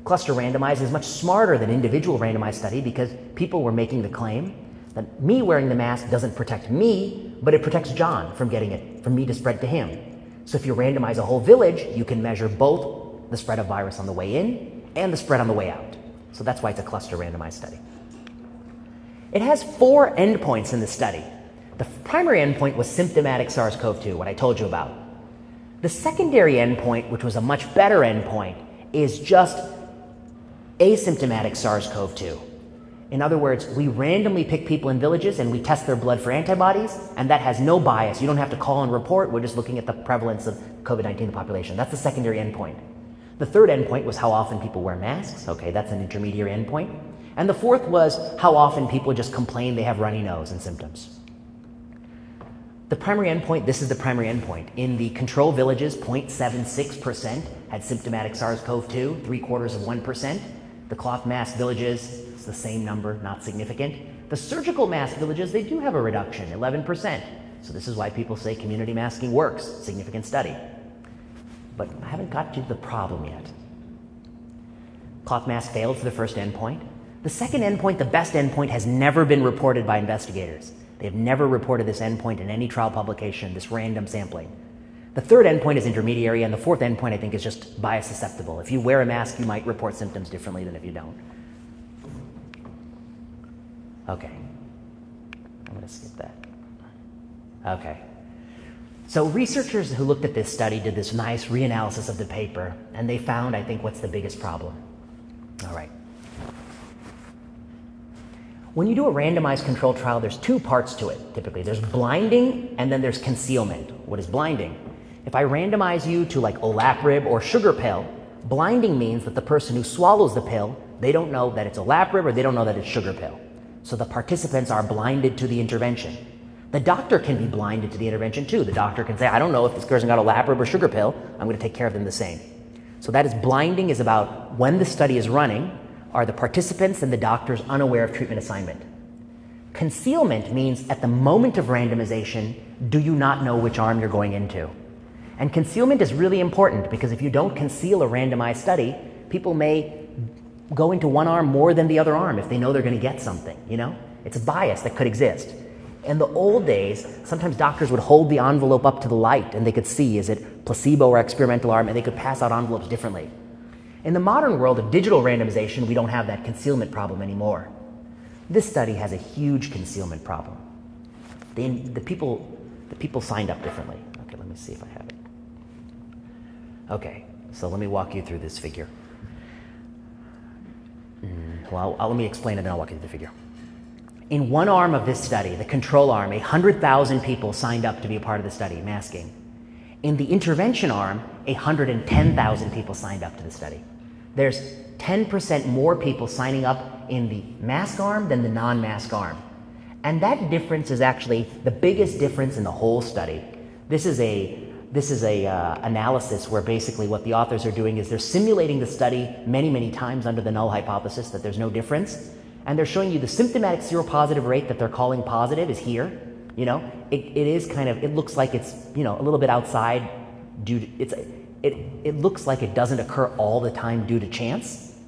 Cluster randomized is much smarter than individual randomized study because people were making the claim that me wearing the mask doesn't protect me, but it protects John from getting it, from me to spread to him. So if you randomize a whole village, you can measure both the spread of virus on the way in and the spread on the way out. So that's why it's a cluster randomized study. It has four endpoints in the study. The primary endpoint was symptomatic SARS CoV 2, what I told you about. The secondary endpoint, which was a much better endpoint, is just asymptomatic SARS CoV 2. In other words, we randomly pick people in villages and we test their blood for antibodies, and that has no bias. You don't have to call and report. We're just looking at the prevalence of COVID 19 in the population. That's the secondary endpoint. The third endpoint was how often people wear masks. Okay, that's an intermediary endpoint. And the fourth was how often people just complain they have runny nose and symptoms. The primary endpoint, this is the primary endpoint. In the control villages, 0.76% had symptomatic SARS CoV 2, three quarters of 1%. The cloth mask villages, it's the same number, not significant. The surgical mask villages, they do have a reduction, 11%. So this is why people say community masking works, significant study. But I haven't got to the problem yet. Cloth mask failed for the first endpoint. The second endpoint, the best endpoint, has never been reported by investigators. They have never reported this endpoint in any trial publication, this random sampling. The third endpoint is intermediary, and the fourth endpoint, I think, is just bias susceptible. If you wear a mask, you might report symptoms differently than if you don't. Okay. I'm going to skip that. Okay. So, researchers who looked at this study did this nice reanalysis of the paper, and they found, I think, what's the biggest problem. All right. When you do a randomized controlled trial, there's two parts to it typically. There's blinding and then there's concealment. What is blinding? If I randomize you to like olaparib or sugar pill, blinding means that the person who swallows the pill, they don't know that it's olaparib or they don't know that it's sugar pill. So the participants are blinded to the intervention. The doctor can be blinded to the intervention too. The doctor can say, I don't know if this person got olaparib or sugar pill. I'm going to take care of them the same. So that is blinding is about when the study is running, are the participants and the doctors unaware of treatment assignment. Concealment means at the moment of randomization, do you not know which arm you're going into? And concealment is really important because if you don't conceal a randomized study, people may go into one arm more than the other arm if they know they're going to get something, you know? It's a bias that could exist. In the old days, sometimes doctors would hold the envelope up to the light and they could see is it placebo or experimental arm and they could pass out envelopes differently. In the modern world of digital randomization, we don't have that concealment problem anymore. This study has a huge concealment problem. The, the, people, the people signed up differently. Okay, let me see if I have it. Okay, so let me walk you through this figure. Well, I'll, let me explain it, then I'll walk you through the figure. In one arm of this study, the control arm, 100,000 people signed up to be a part of the study, masking. In the intervention arm, 110,000 people signed up to the study. There's 10% more people signing up in the mask arm than the non mask arm. And that difference is actually the biggest difference in the whole study. This is a this is a uh, analysis where basically what the authors are doing is they're simulating the study many many times under the null hypothesis that there's no difference and they're showing you the symptomatic seropositive rate that they're calling positive is here you know it, it is kind of it looks like it's you know a little bit outside due to it's it, it looks like it doesn't occur all the time due to chance.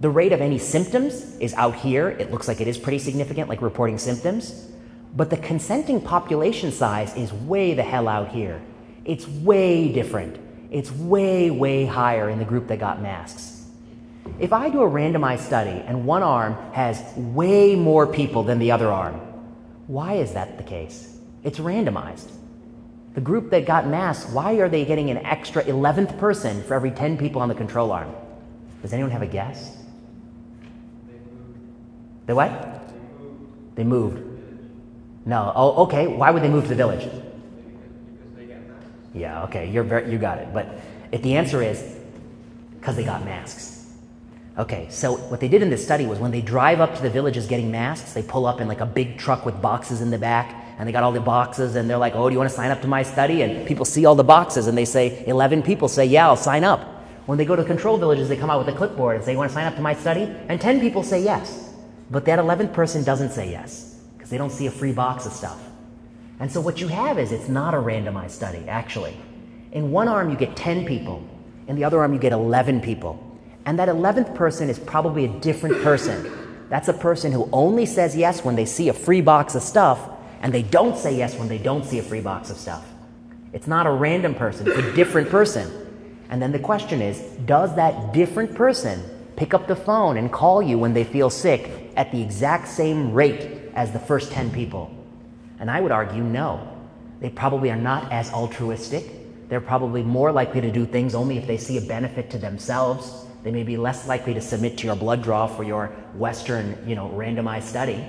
The rate of any symptoms is out here. It looks like it is pretty significant, like reporting symptoms. But the consenting population size is way the hell out here. It's way different. It's way, way higher in the group that got masks. If I do a randomized study and one arm has way more people than the other arm, why is that the case? It's randomized. The group that got masks, why are they getting an extra 11th person for every 10 people on the control arm? Does anyone have a guess? They what? They moved. No. Oh, okay. Why would they move to the village? Yeah, okay. You're very, you got it. But if the answer is because they got masks. Okay, so what they did in this study was when they drive up to the villages getting masks, they pull up in like a big truck with boxes in the back and they got all the boxes and they're like, oh, do you want to sign up to my study? And people see all the boxes and they say, 11 people say, yeah, I'll sign up. When they go to control villages, they come out with a clipboard and say, you want to sign up to my study? And 10 people say yes. But that 11th person doesn't say yes because they don't see a free box of stuff. And so what you have is it's not a randomized study, actually. In one arm, you get 10 people. In the other arm, you get 11 people. And that 11th person is probably a different person. That's a person who only says yes when they see a free box of stuff and they don't say yes when they don't see a free box of stuff. It's not a random person, it's a different person. And then the question is does that different person pick up the phone and call you when they feel sick at the exact same rate as the first 10 people? And I would argue no. They probably are not as altruistic. They're probably more likely to do things only if they see a benefit to themselves. They may be less likely to submit to your blood draw for your Western, you know, randomized study.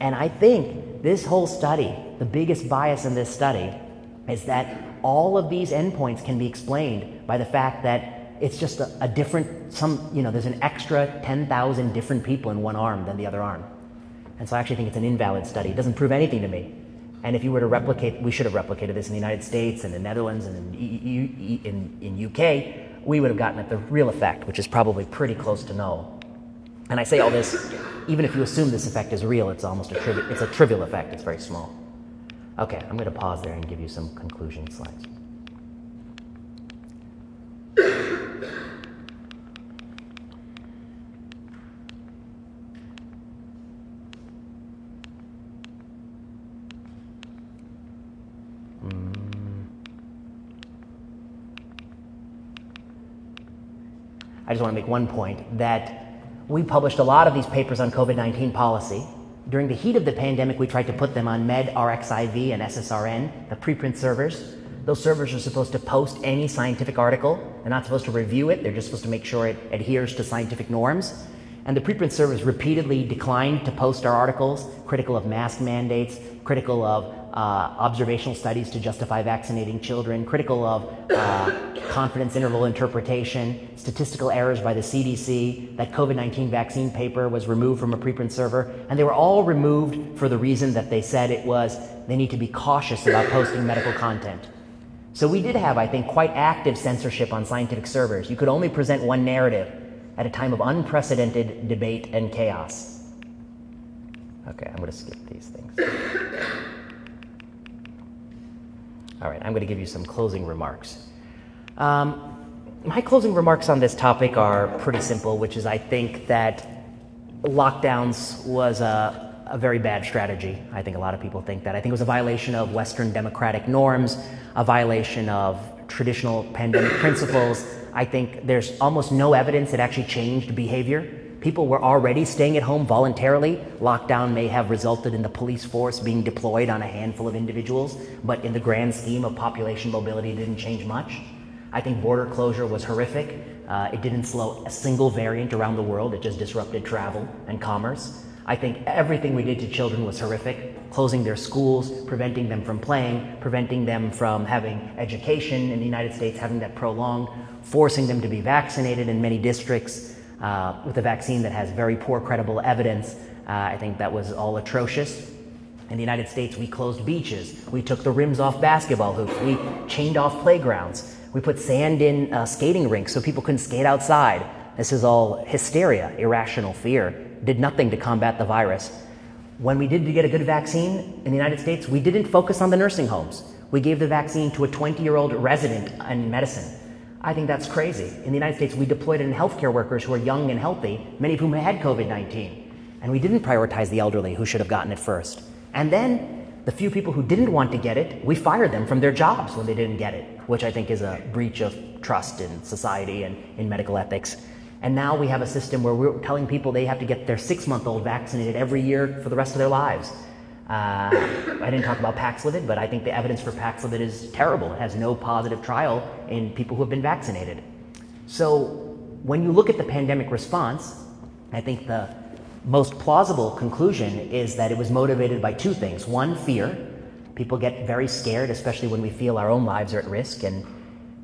And I think this whole study, the biggest bias in this study, is that all of these endpoints can be explained by the fact that it's just a, a different, some, you know, there's an extra 10,000 different people in one arm than the other arm. And so I actually think it's an invalid study. It doesn't prove anything to me. And if you were to replicate, we should have replicated this in the United States and the Netherlands and in, in, in UK, we would have gotten at the real effect, which is probably pretty close to null. And I say all this, even if you assume this effect is real, it's almost a, it's a trivial effect. It's very small. Okay, I'm going to pause there and give you some conclusion slides. I just want to make one point that we published a lot of these papers on COVID 19 policy. During the heat of the pandemic, we tried to put them on medRxiv, and SSRN, the preprint servers. Those servers are supposed to post any scientific article. They're not supposed to review it, they're just supposed to make sure it adheres to scientific norms. And the preprint servers repeatedly declined to post our articles, critical of mask mandates, critical of uh, observational studies to justify vaccinating children, critical of uh, confidence interval interpretation, statistical errors by the CDC, that COVID 19 vaccine paper was removed from a preprint server, and they were all removed for the reason that they said it was they need to be cautious about posting medical content. So we did have, I think, quite active censorship on scientific servers. You could only present one narrative at a time of unprecedented debate and chaos. Okay, I'm going to skip these things. All right, I'm going to give you some closing remarks. Um, my closing remarks on this topic are pretty simple, which is I think that lockdowns was a, a, very bad strategy. I think a lot of people think that. I think it was a violation of Western democratic norms, a violation of traditional pandemic [COUGHS] principles. I think there's almost no evidence it actually changed behavior. People were already staying at home voluntarily. Lockdown may have resulted in the police force being deployed on a handful of individuals, but in the grand scheme of population mobility, it didn't change much. I think border closure was horrific. Uh, it didn't slow a single variant around the world, it just disrupted travel and commerce. I think everything we did to children was horrific closing their schools, preventing them from playing, preventing them from having education in the United States, having that prolonged, forcing them to be vaccinated in many districts uh, with a vaccine that has very poor credible evidence. Uh, I think that was all atrocious. In the United States, we closed beaches. We took the rims off basketball hoops. We chained off playgrounds. We put sand in uh, skating rinks so people couldn't skate outside. This is all hysteria, irrational fear. Did nothing to combat the virus. When we did get a good vaccine in the United States, we didn't focus on the nursing homes. We gave the vaccine to a 20 year old resident in medicine. I think that's crazy. In the United States, we deployed it in healthcare workers who are young and healthy, many of whom had COVID 19. And we didn't prioritize the elderly who should have gotten it first. And then the few people who didn't want to get it, we fired them from their jobs when they didn't get it, which I think is a breach of trust in society and in medical ethics. And now we have a system where we're telling people they have to get their six month old vaccinated every year for the rest of their lives. Uh, I didn't talk about Paxlovid, but I think the evidence for Paxlovid is terrible. It has no positive trial in people who have been vaccinated. So when you look at the pandemic response, I think the most plausible conclusion is that it was motivated by two things. One, fear. People get very scared, especially when we feel our own lives are at risk. And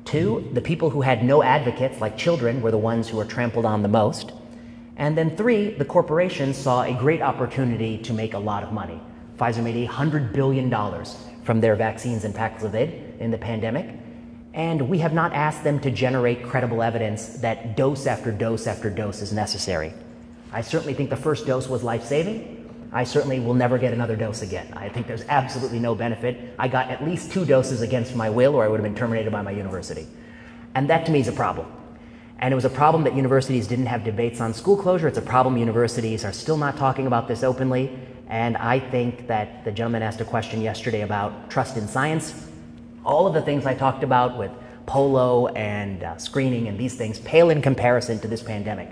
two, the people who had no advocates, like children, were the ones who were trampled on the most. And then three, the corporations saw a great opportunity to make a lot of money. Pfizer made $100 billion from their vaccines and Paxlovid in the pandemic. And we have not asked them to generate credible evidence that dose after dose after dose is necessary. I certainly think the first dose was life saving. I certainly will never get another dose again. I think there's absolutely no benefit. I got at least two doses against my will, or I would have been terminated by my university. And that to me is a problem. And it was a problem that universities didn't have debates on school closure. It's a problem universities are still not talking about this openly. And I think that the gentleman asked a question yesterday about trust in science. All of the things I talked about with polo and uh, screening and these things pale in comparison to this pandemic.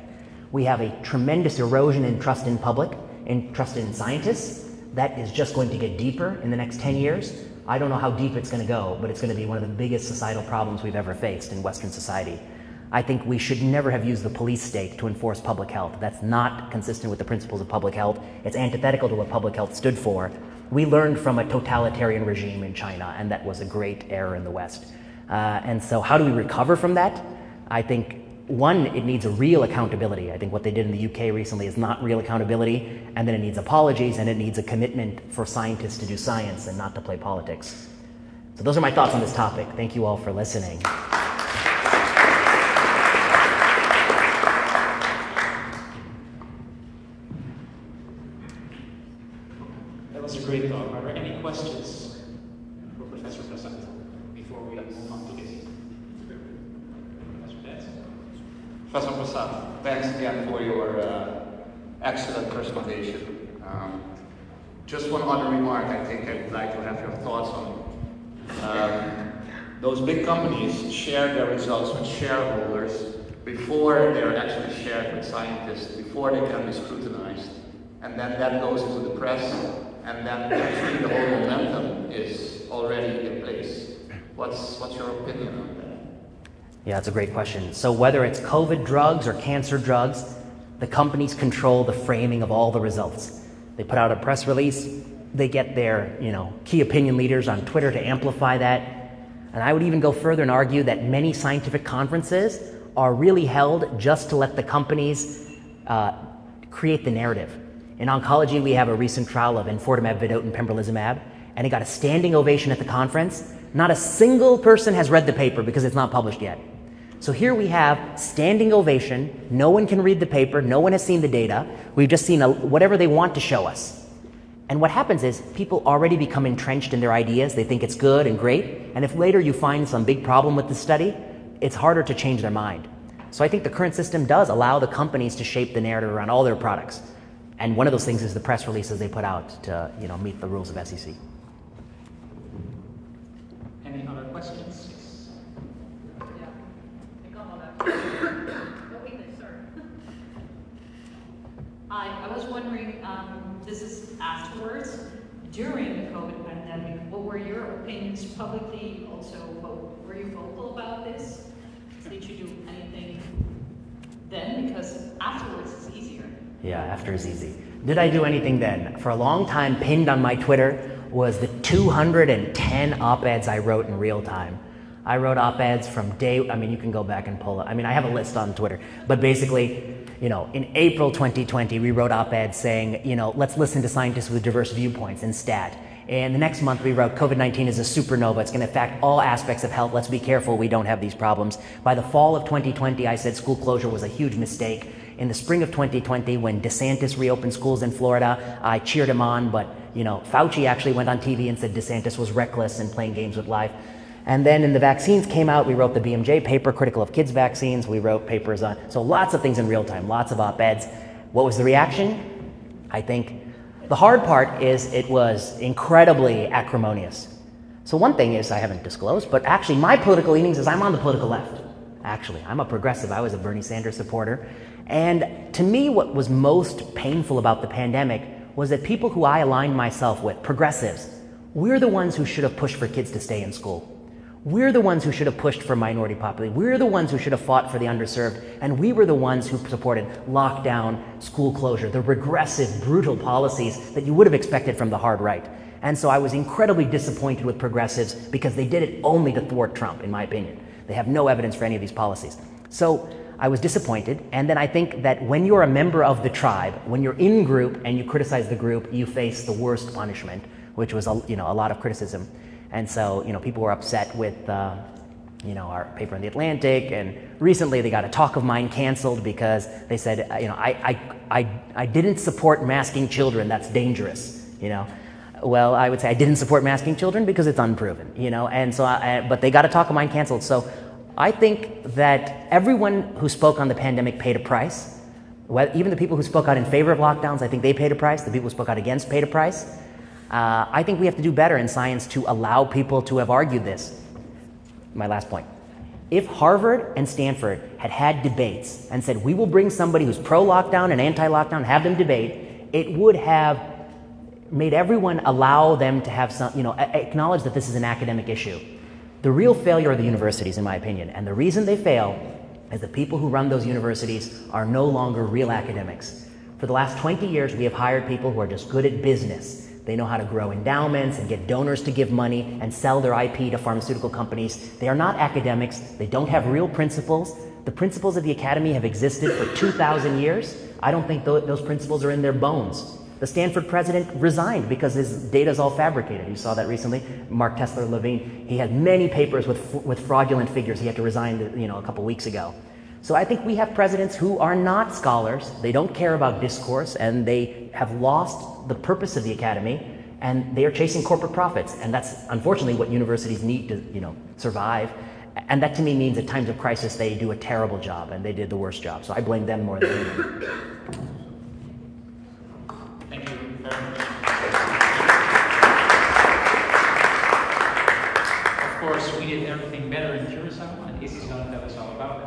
We have a tremendous erosion in trust in public, in trust in scientists. that is just going to get deeper in the next 10 years. I don't know how deep it's going to go, but it's going to be one of the biggest societal problems we've ever faced in Western society. I think we should never have used the police state to enforce public health. That's not consistent with the principles of public health. It's antithetical to what public health stood for. We learned from a totalitarian regime in China, and that was a great error in the West. Uh, and so, how do we recover from that? I think one, it needs a real accountability. I think what they did in the UK recently is not real accountability, and then it needs apologies and it needs a commitment for scientists to do science and not to play politics. So, those are my thoughts on this topic. Thank you all for listening. That was a great talk. Are there any questions for Professor Prasad before we move on to this? Professor Betts? Professor Prasad, thanks again for your uh, excellent presentation. Um, just one other remark I think I'd like to have your thoughts on. Um, those big companies share their results with shareholders before they're actually shared with scientists, before they can be scrutinized. And then that goes into the press, and then actually the whole momentum is already in place. What's, what's your opinion on that? Yeah, that's a great question. So, whether it's COVID drugs or cancer drugs, the companies control the framing of all the results. They put out a press release, they get their you know, key opinion leaders on Twitter to amplify that. And I would even go further and argue that many scientific conferences are really held just to let the companies uh, create the narrative. In oncology, we have a recent trial of enfortumab vedotin pembrolizumab, and it got a standing ovation at the conference. Not a single person has read the paper because it's not published yet. So here we have standing ovation. No one can read the paper. No one has seen the data. We've just seen a, whatever they want to show us. And what happens is people already become entrenched in their ideas. They think it's good and great. And if later you find some big problem with the study, it's harder to change their mind. So I think the current system does allow the companies to shape the narrative around all their products. And one of those things is the press releases they put out to you know, meet the rules of SEC. Any other questions? I was wondering, um, this is afterwards, during the COVID pandemic, what were your opinions publicly? Also, were you vocal about this? Did you do anything then? Because afterwards is easier. Yeah, after is easy. Did I do anything then? For a long time, pinned on my Twitter was the 210 op eds I wrote in real time. I wrote op eds from day, I mean, you can go back and pull it. I mean, I have a list on Twitter, but basically, you know, in April 2020, we wrote op eds saying, you know, let's listen to scientists with diverse viewpoints in STAT. And the next month, we wrote COVID 19 is a supernova. It's going to affect all aspects of health. Let's be careful we don't have these problems. By the fall of 2020, I said school closure was a huge mistake. In the spring of 2020, when DeSantis reopened schools in Florida, I cheered him on, but you know, Fauci actually went on TV and said DeSantis was reckless and playing games with life. And then in the vaccines came out, we wrote the BMJ paper critical of kids' vaccines. We wrote papers on, so lots of things in real time, lots of op eds. What was the reaction? I think the hard part is it was incredibly acrimonious. So one thing is I haven't disclosed, but actually my political leanings is I'm on the political left. Actually, I'm a progressive. I was a Bernie Sanders supporter. And to me, what was most painful about the pandemic was that people who I aligned myself with, progressives, we're the ones who should have pushed for kids to stay in school. We're the ones who should have pushed for minority population. We're the ones who should have fought for the underserved. And we were the ones who supported lockdown, school closure, the regressive, brutal policies that you would have expected from the hard right. And so I was incredibly disappointed with progressives because they did it only to thwart Trump, in my opinion. They have no evidence for any of these policies. So I was disappointed. And then I think that when you're a member of the tribe, when you're in group and you criticize the group, you face the worst punishment, which was a, you know, a lot of criticism. And so, you know, people were upset with, uh, you know, our paper in the Atlantic. And recently they got a talk of mine canceled because they said, uh, you know, I, I, I, I didn't support masking children. That's dangerous, you know. Well, I would say I didn't support masking children because it's unproven, you know. And so, I, but they got a talk of mine canceled. So I think that everyone who spoke on the pandemic paid a price. Even the people who spoke out in favor of lockdowns, I think they paid a price. The people who spoke out against paid a price. Uh, I think we have to do better in science to allow people to have argued this. My last point. If Harvard and Stanford had had debates and said, we will bring somebody who's pro lockdown and anti lockdown, have them debate, it would have made everyone allow them to have some, you know, acknowledge that this is an academic issue. The real failure of the universities, in my opinion, and the reason they fail is the people who run those universities are no longer real academics. For the last 20 years, we have hired people who are just good at business. They know how to grow endowments and get donors to give money and sell their IP to pharmaceutical companies. They are not academics. They don't have real principles. The principles of the academy have existed for 2,000 years. I don't think those principles are in their bones. The Stanford president resigned because his data is all fabricated. You saw that recently. Marc Tessier-Lavigne, he had many papers with, with fraudulent figures. He had to resign you know, a couple weeks ago. So I think we have presidents who are not scholars. They don't care about discourse and they have lost the purpose of the academy and they are chasing corporate profits. And that's unfortunately what universities need to you know, survive. And that to me means at times of crisis they do a terrible job and they did the worst job. So I blame them more than anyone. course, we did everything better in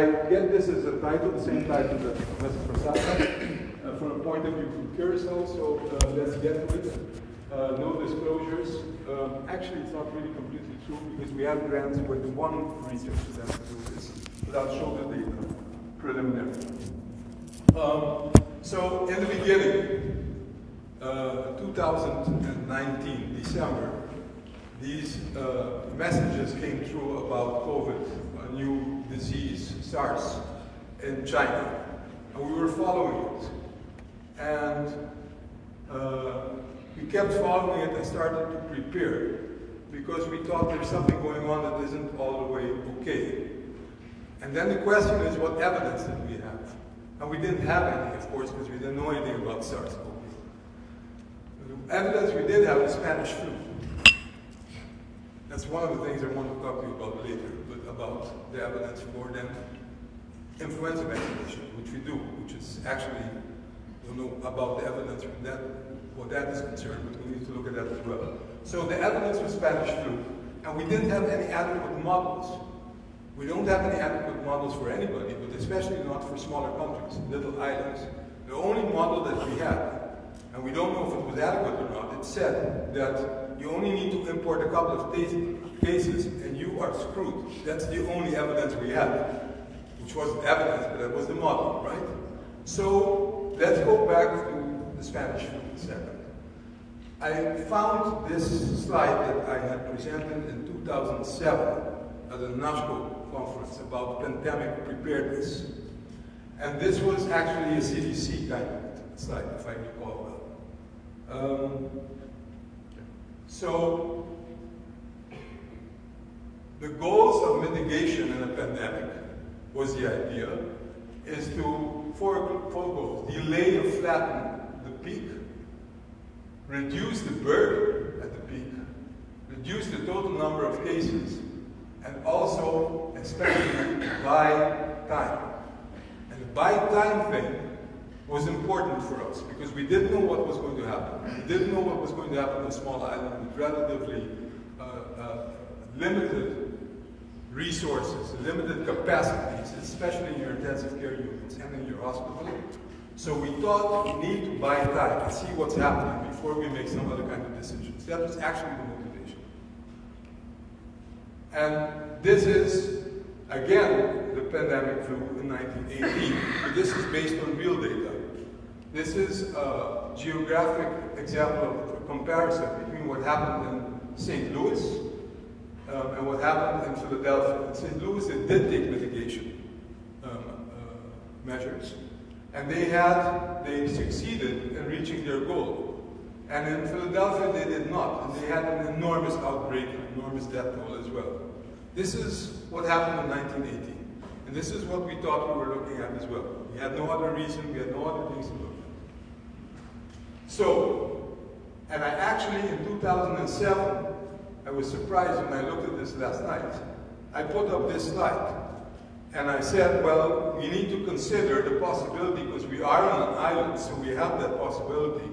I get this as a title, the same title that Professor Prasad uh, from a point of view from Curacao, so uh, let's get to it. Uh, no disclosures. Um, actually, it's not really completely true because we have grants with one research to do this without showing the data preliminary. Um, so in the beginning, uh, 2019, December, these uh, messages came through about COVID, new disease, SARS, in China. And we were following it. And uh, we kept following it and started to prepare because we thought there's something going on that isn't all the way okay. And then the question is, what evidence did we have? And we didn't have any, of course, because we didn't know anything about SARS-CoV. The evidence we did have was Spanish flu. That's one of the things I want to talk to you about later, about the evidence for then influenza vaccination, which we do, which is actually, you know about the evidence from that, what that is concerned, but we need to look at that as well. So the evidence was Spanish flu, and we didn't have any adequate models we don't have any adequate models for anybody, but especially not for smaller countries, little islands. The only model that we had, and we don't know if it was adequate or not, it said that you only need to import a couple of cases and screwed. That's the only evidence we had, which wasn't evidence, but that was the model, right? So let's go back to the Spanish flu a second. I found this slide that I had presented in 2007 at the NASCO conference about pandemic preparedness. And this was actually a CDC kind of slide, if I recall well. Um, so, the goals of mitigation in a pandemic was the idea, is to, four, four goals, delay or flatten the peak, reduce the burden at the peak, reduce the total number of cases, and also, especially, buy time. And the buy time thing was important for us because we didn't know what was going to happen. We didn't know what was going to happen on a small island with relatively uh, uh, limited resources, limited capacities, especially in your intensive care units and in your hospital. So we thought we need to buy time and see what's happening before we make some other kind of decisions. That was actually the motivation. and this is, again, the pandemic flu in 1918. But this is based on real data. This is a geographic example of comparison between what happened in St. Louis happened in Philadelphia. and St. Louis, they did take mitigation um, uh, measures, and they had they succeeded in reaching their goal. And in Philadelphia, they did not, and they had an enormous outbreak, an enormous death toll as well. This is what happened in 1918, and this is what we thought we were looking at as well. We had no other reason, we had no other things to look at. So, and I actually, in 2007, I was surprised when I looked at this last night. I put up this slide, and I said, well, we need to consider the possibility, because we are on an island, so we have that possibility,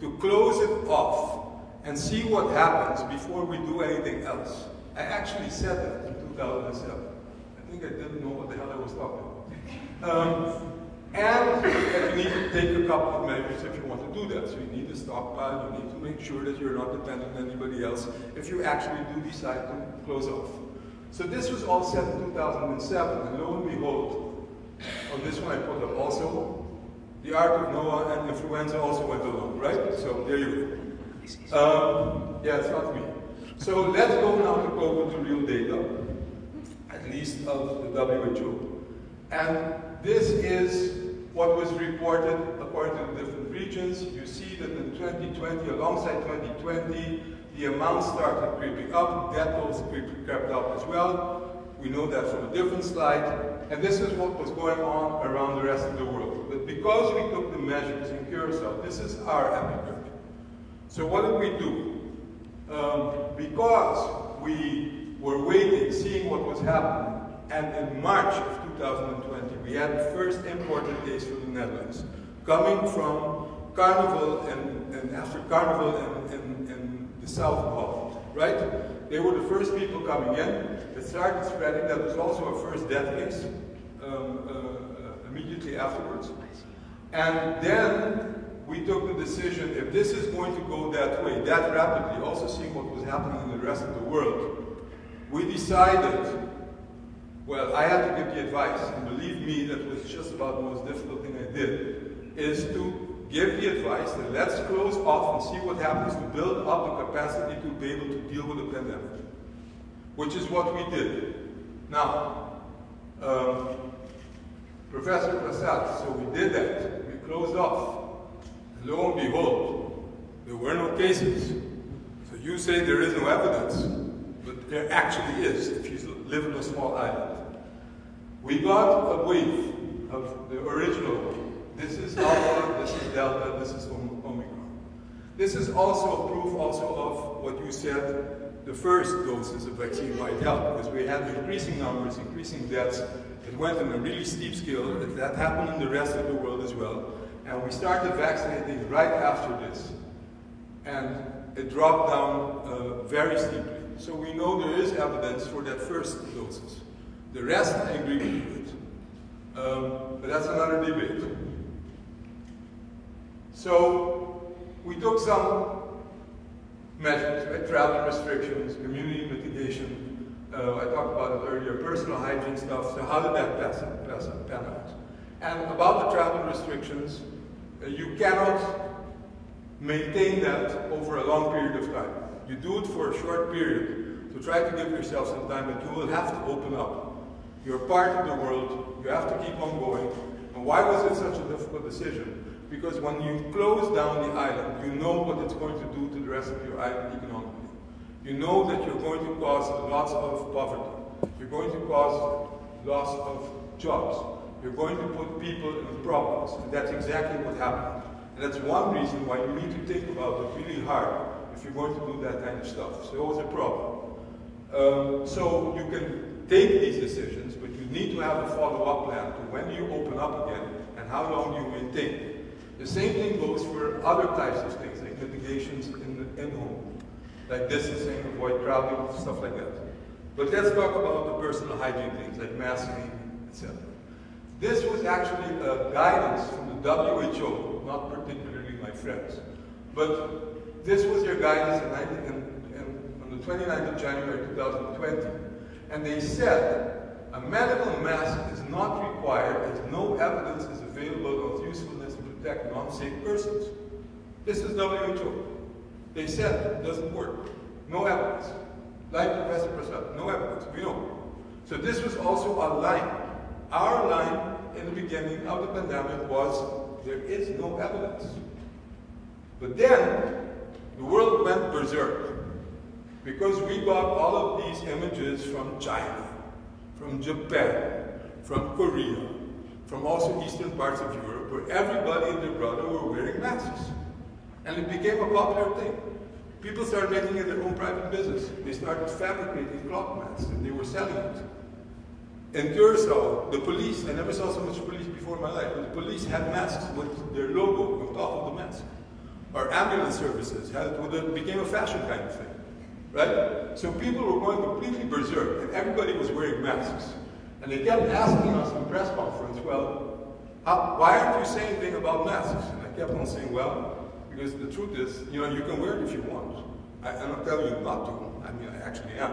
to close it off and see what happens before we do anything else. I actually said that in 2007. I think I didn't know what the hell I was talking about. Um, and that you need to take a couple of measures if you want to do that. So you need a stockpile, you need to make sure that you're not dependent on anybody else if you actually do decide to close off. So this was all set in 2007, and lo and behold, on this one I put up also, the Ark of Noah and influenza also went along, right? So there you go. Um, yeah, it's not me. So let's go now to COVID to real data, at least of the WHO. And this is what was reported according to the different regions. You see that in 2020, alongside 2020, the amount started creeping up, death tolls crept up as well. We know that from a different slide. And this is what was going on around the rest of the world. But because we took the measures in Curacao, this is our epidemic. So what did we do? Um, because we were waiting, seeing what was happening, and in March of 2020, we had the first imported case from the Netherlands, coming from Carnival and, and after Carnival in, the south Holland, right? They were the first people coming in. It started spreading. That was also our first death case um, uh, immediately afterwards. And then we took the decision, if this is going to go that way, that rapidly, also seeing what was happening in the rest of the world, we decided, well, I had to give the advice, and believe me, that was just about the most difficult thing I did, is to give the advice that let's close off and see what happens to build up the capacity to be able to deal with the pandemic, which is what we did. Now, um, Professor Prasad, so we did that. We closed off. And lo and behold, there were no cases. So you say there is no evidence, but there actually is if you live in a small island. We got a wave of the original. This is Alpha, this is Delta, this is Omicron. This is also a proof also of what you said, the first doses of vaccine might help, because we had increasing numbers, increasing deaths. It went on a really steep scale. That happened in the rest of the world as well. And we started vaccinating right after this. And it dropped down uh, very steeply. So we know there is evidence for that first doses. The rest, I agree with. Um, but that's another debate. So we took some measures, right? Travel restrictions, community mitigation. Uh, I talked about it earlier, personal hygiene stuff. So how did that pass, pass, pan out? And about the travel restrictions, uh, you cannot maintain that over a long period of time. You do it for a short period to try to give yourself some time, but you will have to open up. You're part of the world, you have to keep on going. And why was it such a difficult decision? Because when you close down the island, you know what it's going to do to the rest of your island economically. You know that you're going to cause lots of poverty. You're going to cause loss of jobs. You're going to put people in problems. And that's exactly what happened. And that's one reason why you need to think about it really hard you're going to do that kind of stuff. So it was a problem. Um, so you can take these decisions, but you need to have a follow-up plan to when you open up again and how long you maintain. The same thing goes for other types of things, like mitigations in the in-home, like distancing, avoid crowding, stuff like that. But let's talk about the personal hygiene things, like masking, etc. This was actually a guidance from the WHO, not particularly my friends, but this was your guidance in 19, in, in, on the 29th of January 2020. And they said a medical mask is not required as no evidence is available of usefulness to protect non-safe persons. This is WHO. They said it doesn't work. No evidence. Like Professor Prasad, no evidence. We know. So this was also a line. Our line in the beginning of the pandemic was there is no evidence. But then the world went berserk because we got all of these images from China, from Japan, from Korea, from also eastern parts of Europe, where everybody and their brother were wearing masks. And it became a popular thing. People started making it their own private business. They started fabricating cloth masks and they were selling it. In Curacao, the police, I never saw so much police before in my life, but the police had masks with their logo on top of the mask. Our ambulance services it, became a fashion kind of thing. Right? So people were going completely berserk, and everybody was wearing masks. And they kept asking us in press conference, well, how, why aren't you saying anything about masks? And I kept on saying, well, because the truth is, you know, you can wear it if you want. I, I'm not telling you not to. I mean, I actually am.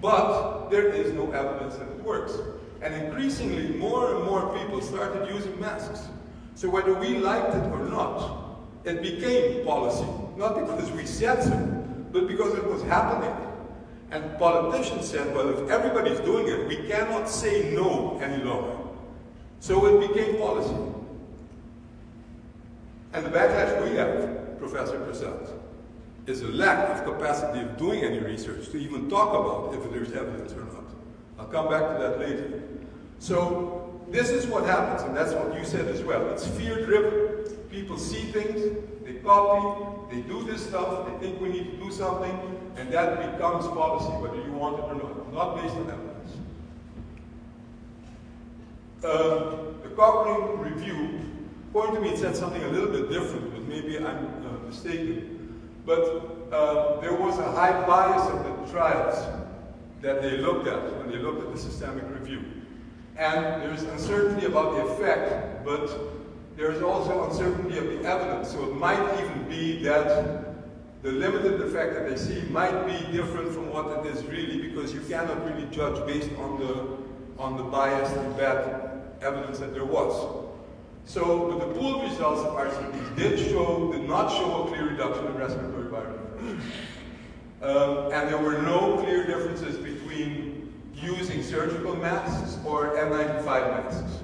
But there is no evidence that it works. And increasingly, more and more people started using masks. So whether we liked it or not, it became policy. Not because we said so, but because it was happening. And politicians said, well, if everybody's doing it, we cannot say no any longer. So it became policy. And the backlash we have, Professor Prasad, is a lack of capacity of doing any research to even talk about if there's evidence or not. I'll come back to that later. So this is what happens, and that's what you said as well. It's fear-driven. People see things, they copy, they do this stuff, they think we need to do something, and that becomes policy, whether you want it or not, not based on evidence. Uh, the Cochrane review, pointed to me, and said something a little bit different, but maybe I'm uh, mistaken. But uh, there was a high bias of the trials that they looked at when they looked at the systemic review. And there's uncertainty about the effect, but there's also uncertainty of the evidence. So it might even be that the limited effect that they see might be different from what it is really, because you cannot really judge based on the, on the biased and bad evidence that there was. So, but the pooled results of RCTs did show, did not show a clear reduction in respiratory viral um, and there were no clear differences between using surgical masks or N95 masks.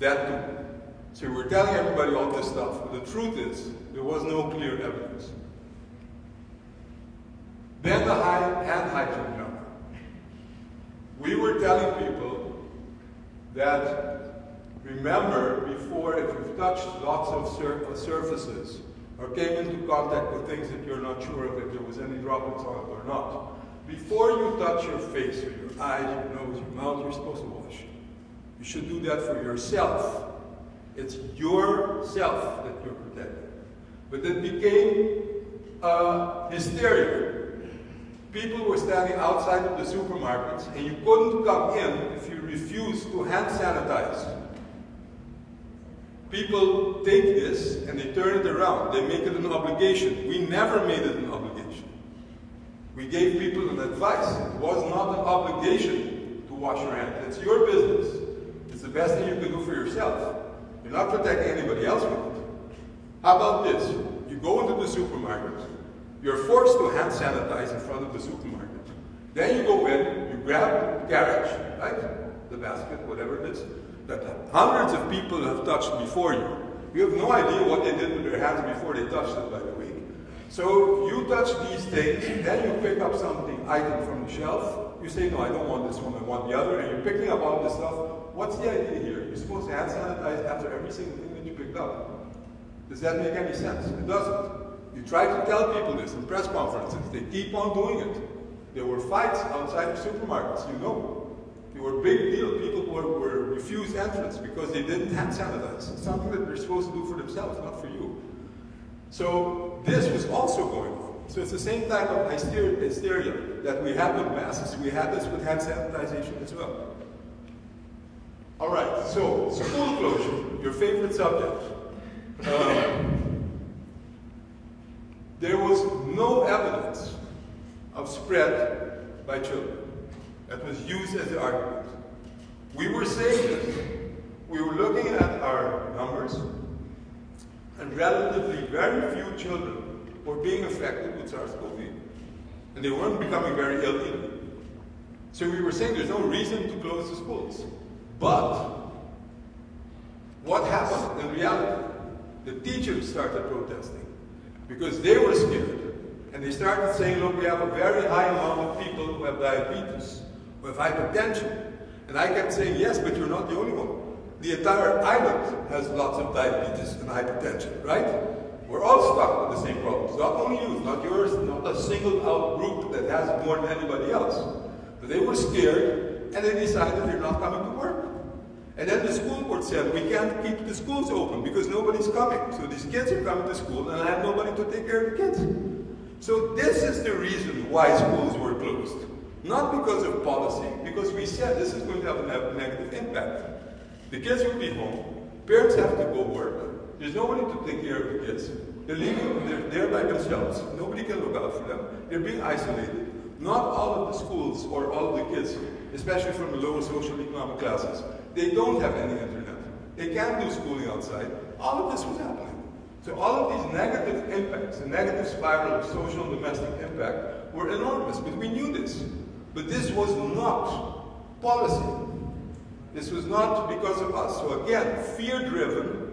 That. So we're telling everybody all this stuff, but the truth is, there was no clear evidence. Then the high hand hygiene number. We were telling people that remember before if you've touched lots of sur uh, surfaces or came into contact with things that you're not sure of if there was any droplets on it or not, before you touch your face or your eyes, your nose, your mouth, you're supposed to wash. You should do that for yourself. It's yourself that you're protecting. But it became uh, hysteria. People were standing outside of the supermarkets and you couldn't come in if you refused to hand sanitize. People take this and they turn it around. They make it an obligation. We never made it an obligation. We gave people an advice. It was not an obligation to wash your hands. It's your business. It's the best thing you can do for yourself. You're not protecting anybody else with it. How about this? You go into the supermarket. You're forced to hand sanitize in front of the supermarket. Then you go in, you grab the carriage, right? The basket, whatever it is that hundreds of people have touched before you. You have no idea what they did with their hands before they touched it, by the way. So you touch these things, then you pick up something, item from the shelf. You say, no, I don't want this one, I want the other, and you're picking up all this stuff. What's the idea here? You're supposed to hand sanitize after every single thing that you picked up. Does that make any sense? It doesn't. You try to tell people this in press conferences. They keep on doing it. There were fights outside of supermarkets, you know. They were big deal. People were, were refused entrance because they didn't hand sanitize. It's something that they're supposed to do for themselves, not for you. So this was also going on. So it's the same type of hysteria, hysteria that we had with masks. We had this with hand sanitization as well. All right, so school closure, your favorite subject. Um, there was no evidence of spread by children. that was used as the argument. We were saying this. We were looking at our numbers, and relatively very few children were being affected with SARS-CoV. And they weren't becoming very ill either. So we were saying there's no reason to close the schools. But what happened in reality? The teachers started protesting because they were scared. And they started saying, look, we have a very high amount of people who have diabetes, who have hypertension. And I kept saying, yes, but you're not the only one. The entire island has lots of diabetes and hypertension, right? We're all stuck with the same problems. Not only you, not yours, not a single out group that has more than anybody else. But they were scared and they decided they're not coming to work. And then the school board said, we can't keep the schools open because nobody's coming. So these kids are coming to school and I have nobody to take care of the kids. So this is the reason why schools were closed. Not because of policy, because we said this is going to have a negative impact. The kids will be home, parents have to go work, there's nobody to take care of the kids. They're leaving, they're there by themselves, nobody can look out for them, they're being isolated. Not all of the schools or all of the kids, especially from the lower social economic classes, they don't have any internet. They can't do schooling outside. All of this was happening. So all of these negative impacts, the negative spiral of social and domestic impact, were enormous, but we knew this. But this was not policy. This was not because of us. So again, fear-driven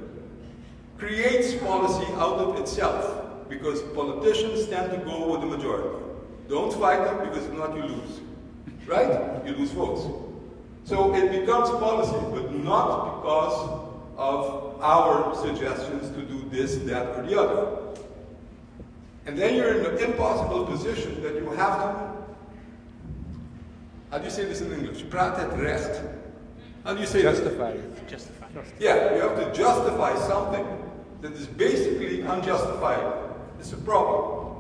creates policy out of itself because politicians tend to go with the majority. Don't fight them because if not you lose. Right? You lose votes. So it becomes policy, but not because of our suggestions to do this, that, or the other. And then you're in an impossible position that you have to, how do you say this in English? Praat het recht. How do you say justify that? Justify. Yeah, you have to justify something that is basically unjustified. It's a problem.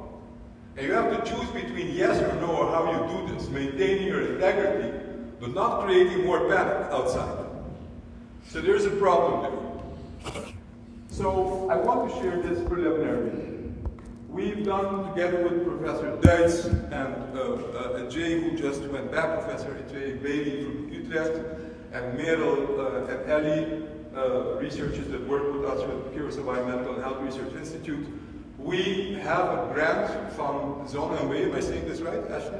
And you have to choose between yes or no or how you do this, maintaining your integrity, but not creating more panic outside. So there's a problem there. So I want to share this preliminary. We've done together with Professor Duits and uh, uh, Jay, who just went back, Professor Jay Bailey from Utrecht, and Merel uh, and Ellie, uh, researchers that work with us with Curaçao Environmental and Health Research Institute, we have a grant from ZonMw. Am I saying this right, Ashley?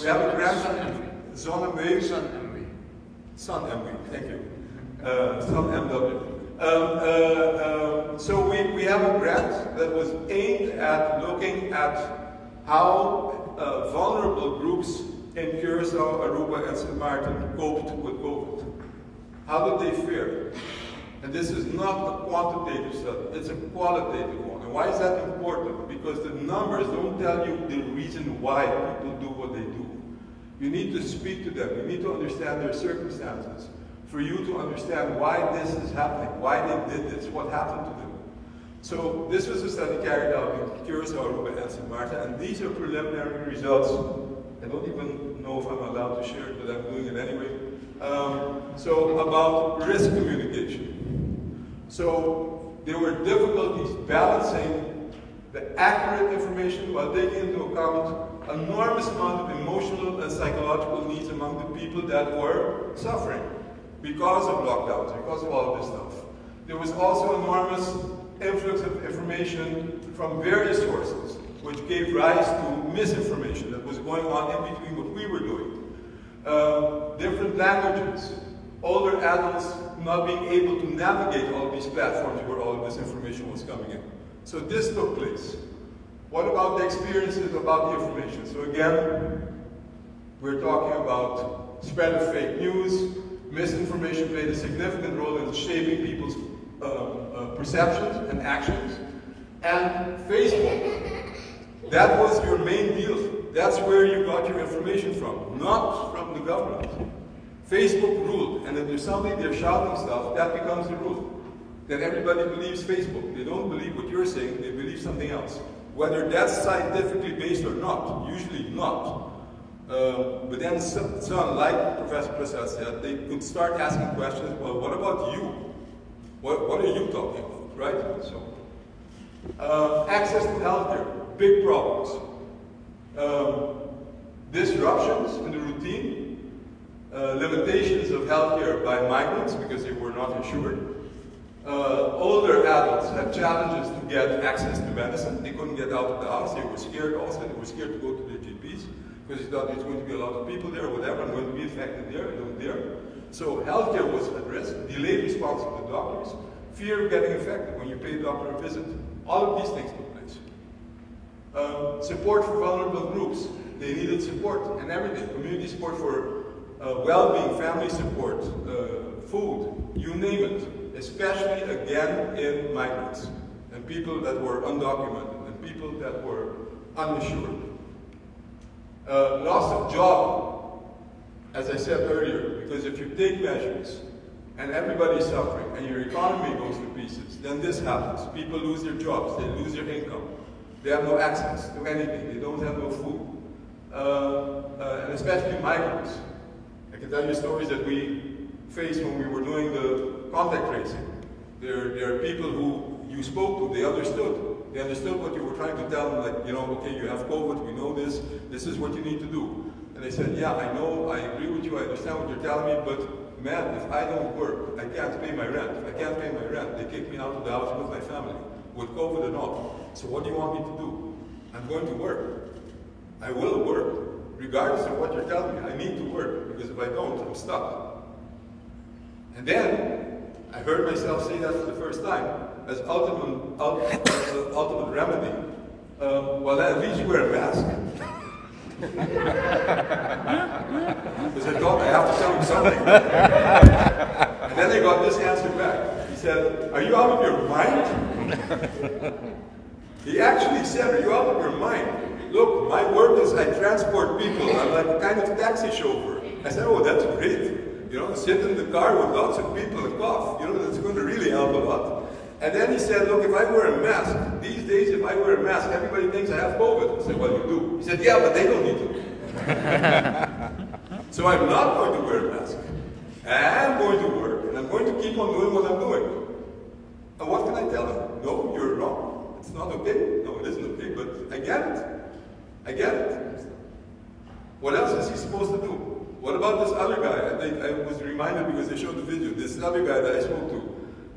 We have a grant Wave. Sun and we. Sun MW, thank you. Uh, MW. Um, uh, um, so we, we have a grant that was aimed at looking at how uh, vulnerable groups in Curacao, Aruba, and St. Martin coped with COVID. How did they fare? And this is not a quantitative study, it's a qualitative one. And why is that important? Because the numbers don't tell you the reason why people do what they do. You need to speak to them, you need to understand their circumstances for you to understand why this is happening, why they did this, what happened to them. So this was a study carried out in Curacao, Aruba, and St. Martin, and these are preliminary results. I don't even know if I'm allowed to share it, but I'm doing it anyway. Um, so about risk communication. So there were difficulties balancing the accurate information while taking into account enormous amount of emotional and psychological needs among the people that were suffering because of lockdowns, because of all this stuff. There was also enormous influx of information from various sources, which gave rise to misinformation that was going on in between what we were doing. Uh, different languages, older adults not being able to navigate all these platforms where all of this information was coming in. So this took place. What about the experiences about the information? So again, we're talking about spread of fake news, misinformation played a significant role in shaping people's uh, uh, perceptions and actions. And Facebook, that was your main deal. That's where you got your information from, not from the government. Facebook ruled, and if there's somebody they're shouting stuff, that becomes the rule. Then everybody believes Facebook. They don't believe what you're saying, they believe something else. Whether that's scientifically based or not, usually not. Uh, but then some, some, like Professor Prasad said, they could start asking questions, well, what about you? What, what are you talking about, right? So, uh, access to healthcare, big problems. Um, disruptions in the routine, uh, limitations of healthcare by migrants because they were not insured. Uh, older adults had challenges to get access to medicine. They couldn't get out of the house. They were scared also. They were scared to go to their GPs because they thought there's going to be a lot of people there whatever. I'm going to be infected there and there. So healthcare was at risk. Delayed response of the doctors. Fear of getting infected when you pay a doctor a visit. All of these things took place. Um, support for vulnerable groups. They needed support and everything. Community support for uh, well-being, family support, uh, food, you name it. Especially again in migrants and people that were undocumented and people that were uninsured. Uh, loss of job, as I said earlier, because if you take measures and everybody's suffering and your economy goes to pieces, then this happens. People lose their jobs, they lose their income. They have no access to anything, they don't have no food. Uh, uh, and especially migrants. I can tell you stories that we faced when we were doing the contact tracing. There, there are people who you spoke to, they understood. They understood what you were trying to tell them, like, you know, okay, you have COVID, we know this, this is what you need to do. And they said, yeah, I know, I agree with you, I understand what you're telling me, but man, if I don't work, I can't pay my rent. If I can't pay my rent, they kick me out of the house with my family, with COVID and all. So what do you want me to do? I'm going to work. I will work, regardless of what you're telling me. I need to work, because if I don't, I'm stuck. And then, I heard myself say that for the first time, as ultimate, ultimate, ultimate remedy. Um, well, at least you wear a mask. Because I thought I have to tell him something. and then I got this answer back. He said, Are you out of your mind? [LAUGHS] he actually said, Are you out of your mind? Look, my work is I transport people. I'm like a kind of taxi chauffeur. I said, Oh, that's great. You know, sit in the car with lots of people and cough. You know, that's going to really help a lot. And then he said, look, if I wear a mask, these days if I wear a mask, everybody thinks I have COVID. I said, well, you do. He said, yeah, but they don't need to. [LAUGHS] so I'm not going to wear a mask. I'm going to work, and I'm going to keep on doing what I'm doing. And what can I tell him? No, you're wrong. It's not okay. No, it isn't okay, but I get it. I get it. What else is he supposed to do? What about this other guy? I, think I was reminded because they showed the video. This other guy that I spoke to,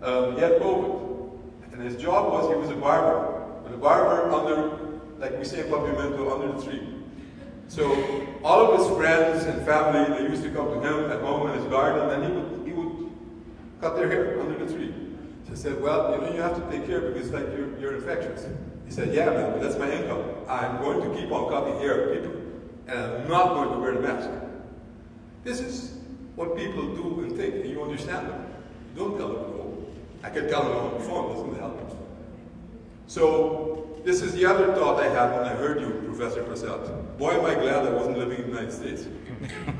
um, he had COVID. And his job was he was a barber. But a barber under, like we say in Papiamentu, under the tree. So all of his friends and family, they used to come to him at home in his garden, and he would, he would cut their hair under the tree. So I said, well, you know, you have to take care because like you're, you're infectious. He said, yeah, man, but that's my income. I'm going to keep on cutting hair people, and I'm not going to wear the mask. This is what people do and think, and you understand them. Don't tell them no. I can tell them on the phone, doesn't help. So this is the other thought I had when I heard you, Professor Prasad. Boy, am I glad I wasn't living in the United States.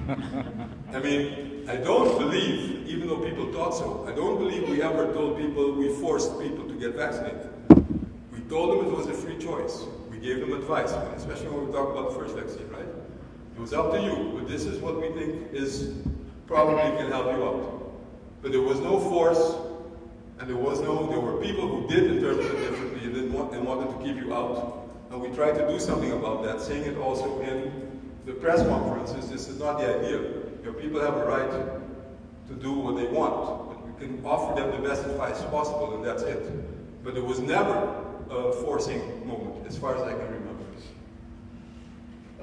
[LAUGHS] I mean, I don't believe, even though people thought so, I don't believe we ever told people, we forced people to get vaccinated. We told them it was a free choice. We gave them advice, especially when we talk about the first vaccine, right? It was up to you, but this is what we think is probably can help you out. But there was no force, and there was no, there were people who did interpret it differently and, didn't want, and wanted to keep you out. And we tried to do something about that, saying it also in the press conferences. This is not the idea. Your people have a right to do what they want, but we can offer them the best advice possible, and that's it. But there was never a forcing moment, as far as I can remember.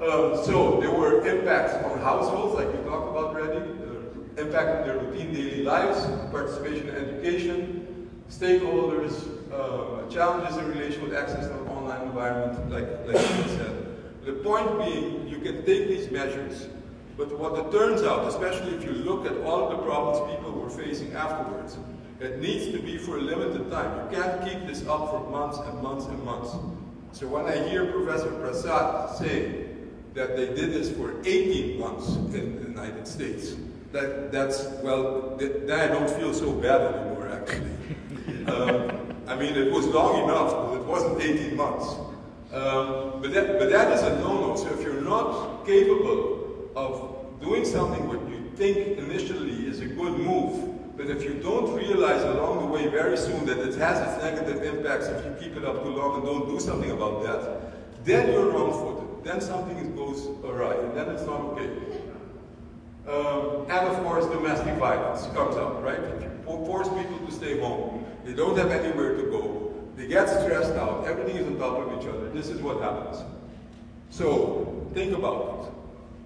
Um, so there were impacts on households, like we talked about already, uh, impact on their routine daily lives, participation in education, stakeholders, uh, challenges in relation with access to an online environment, like, like you said. The point being, you can take these measures, but what it turns out, especially if you look at all of the problems people were facing afterwards, it needs to be for a limited time. You can't keep this up for months and months and months. So when I hear Professor Prasad say that they did this for 18 months in the United States. That, that's, well, that, I don't feel so bad anymore, actually. [LAUGHS] um, I mean, it was long enough, but it wasn't 18 months. Um, but, that, but that is a no-no. So if you're not capable of doing something what you think initially is a good move, but if you don't realize along the way very soon that it has its negative impacts if you keep it up too long and don't do something about that, then you're wrong-footed. Then something goes awry, and then it's not okay. Um, and of course, domestic violence comes up, right? Force people to stay home, they don't have anywhere to go, they get stressed out, everything is on top of each other. This is what happens. So, think about it.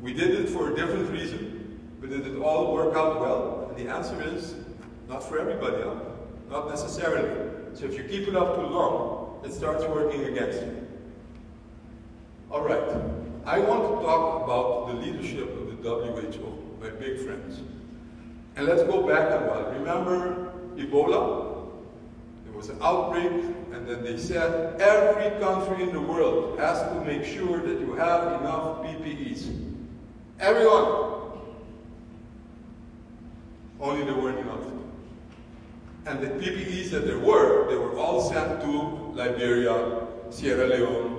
We did it for a different reason, but did it all work out well? And the answer is not for everybody, not necessarily. So, if you keep it up too long, it starts working against you. All right, I want to talk about the leadership of the WHO my big friends. And let's go back a while. Remember Ebola? There was an outbreak, and then they said every country in the world has to make sure that you have enough PPEs. Everyone. Only there weren't enough. And the PPEs that there were, they were all sent to Liberia, Sierra Leone.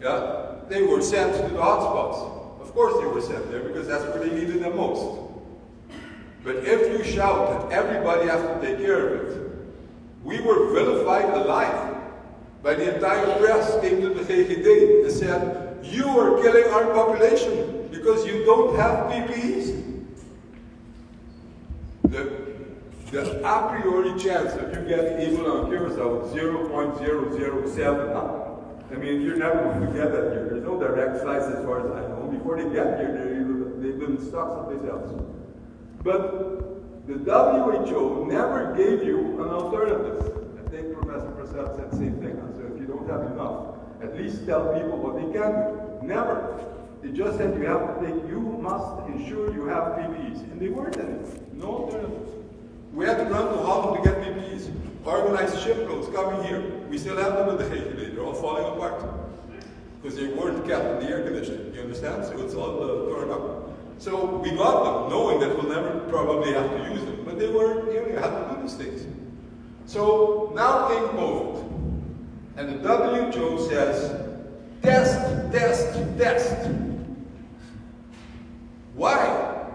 Yeah? They were sent to the hotspots. Of course they were sent there because that's where they needed them most. But if you shout that everybody has to take care of it, we were vilified alive by the entire press came to the GGD and said, you are killing our population because you don't have PPEs. The, the a priori chance of you getting Ebola on Curacao is 0.007. I mean, you're never going to get that here. There's no direct flights as far as I know. Before they get here, they've been stuck someplace else. But the WHO never gave you an alternative. I think Professor Prasad said the same thing. So if you don't have enough, at least tell people what they can do. Never. They just said you have to take, you must ensure you have PPEs. And they weren't any. No alternatives. We had to run to Holland to get PPEs. Organized shiploads coming here. We still have them in the Hegele. They're all falling apart. Because they weren't kept in the air conditioning. You understand? So it's all uh, torn up. So we got them, knowing that we'll never probably have to use them. But they were, you know, you had to do these things. So now came COVID. And the WHO says, test, test, test. Why?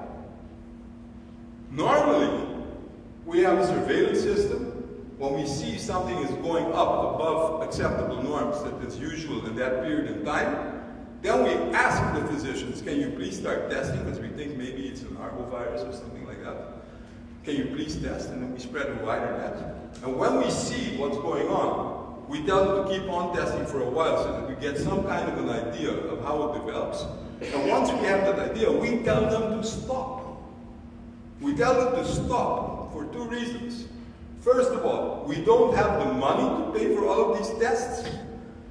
Normally, we have a surveillance system when we see something is going up above acceptable norms that is usual in that period in time, then we ask the physicians, can you please start testing because we think maybe it's an arbovirus or something like that. Can you please test? And then we spread a wider net. And when we see what's going on, we tell them to keep on testing for a while so that we get some kind of an idea of how it develops. And once we have that idea, we tell them to stop. We tell them to stop for two reasons. First of all, we don't have the money to pay for all of these tests.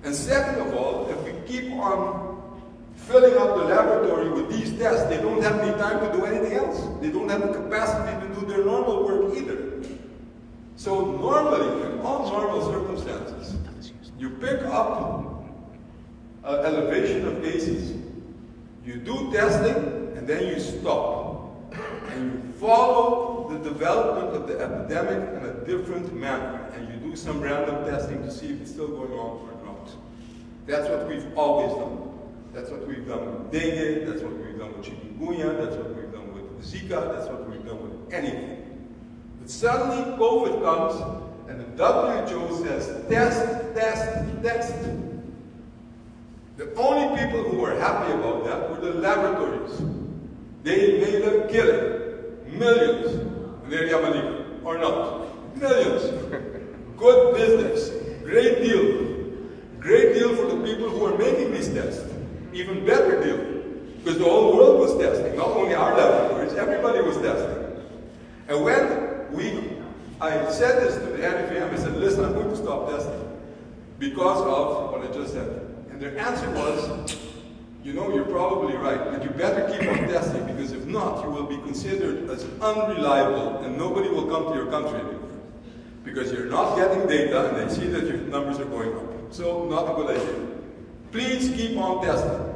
And second of all, if we keep on filling up the laboratory with these tests, they don't have any time to do anything else. They don't have the capacity to do their normal work either. So normally, in all normal circumstances, you pick up an elevation of cases, you do testing, and then you stop. And you follow the development of the epidemic in a different manner, and you do some random testing to see if it's still going on or not. That's what we've always done. That's what we've done with dengue, that's what we've done with chikungunya, that's what we've done with Zika, that's what we've done with anything. But suddenly COVID comes, and the WHO says, test, test, test. The only people who were happy about that were the laboratories. They made a killing. Millions. Or not. Millions. Good business. Great deal. Great deal for the people who are making these tests. Even better deal. Because the whole world was testing. Not only our laboratories, everybody was testing. And when we, I said this to the NFM, I said, listen, I'm going to stop testing. Because of what I just said. And their answer was, you know, you're probably right, but you better keep on [COUGHS] testing because if not, you will be considered as unreliable and nobody will come to your country anymore. Because you're not getting data and they see that your numbers are going up. So, not a good idea. Please keep on testing.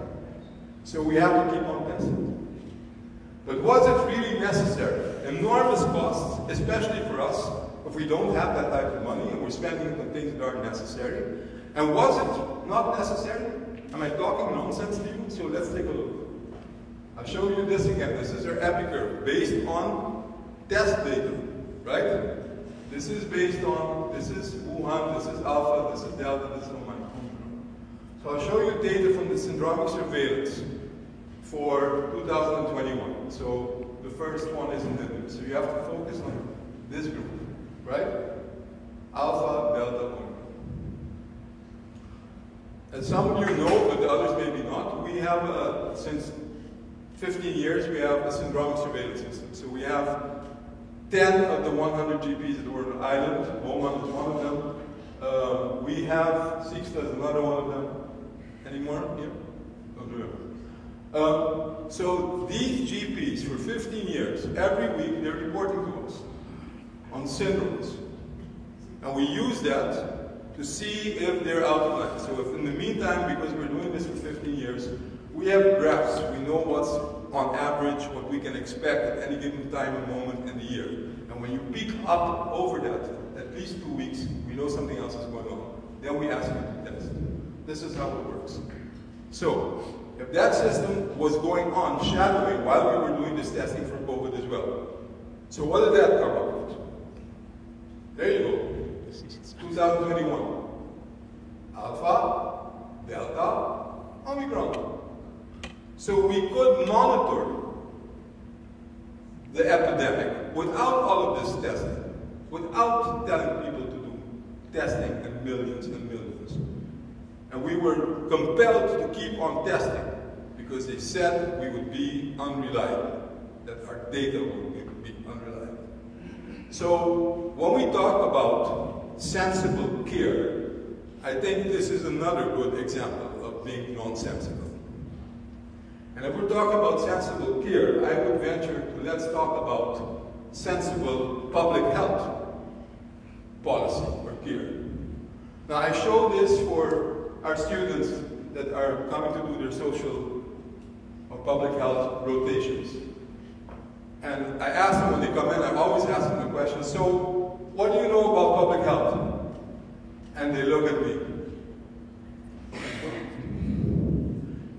So we have to keep on testing. But was it really necessary? Enormous costs, especially for us, if we don't have that type of money and we're spending it on things that aren't necessary. And was it not necessary? Am I talking nonsense to you? So let's take a look. I'll show you this again. This is our epi curve based on test data, right? This is based on, this is Wuhan, this is Alpha, this is Delta, this is Omicron. So I'll show you data from the syndromic surveillance for 2021. So the first one is in. So you have to focus on this group, right? Alpha, Delta. As some of you know, but the others maybe not, we have, uh, since 15 years, we have a syndromic surveillance system. So we have 10 of the 100 GPs at the World Island. Oman is one of them. Uh, we have, Sixta is another one of them. Any more here? Don't. Um, so these GPs, for 15 years, every week, they're reporting to us on syndromes. And we use that to see if they're out of line. So if in the meantime, because we're doing this for 15 years, we have graphs. We know what's on average, what we can expect at any given time and moment in the year. And when you peak up over that, at least two weeks, we know something else is going on. Then we ask you to test. This is how it works. So, if that system was going on shadowing while we were doing this testing for COVID as well. So what did that come up with? There you go. 2021. Alpha, Delta, Omicron. So we could monitor the epidemic without all of this testing, without telling people to do testing in millions and millions. And we were compelled to keep on testing because they said we would be unreliable, that our data would be unreliable. So when we talk about sensible care, I think this is another good example of being nonsensical. And if we're talking about sensible care, I would venture to let's talk about sensible public health policy or care. Now I show this for our students that are coming to do their social or public health rotations. And I ask them when they come in, I always ask them the question, so what do you know about public health? And they look at me.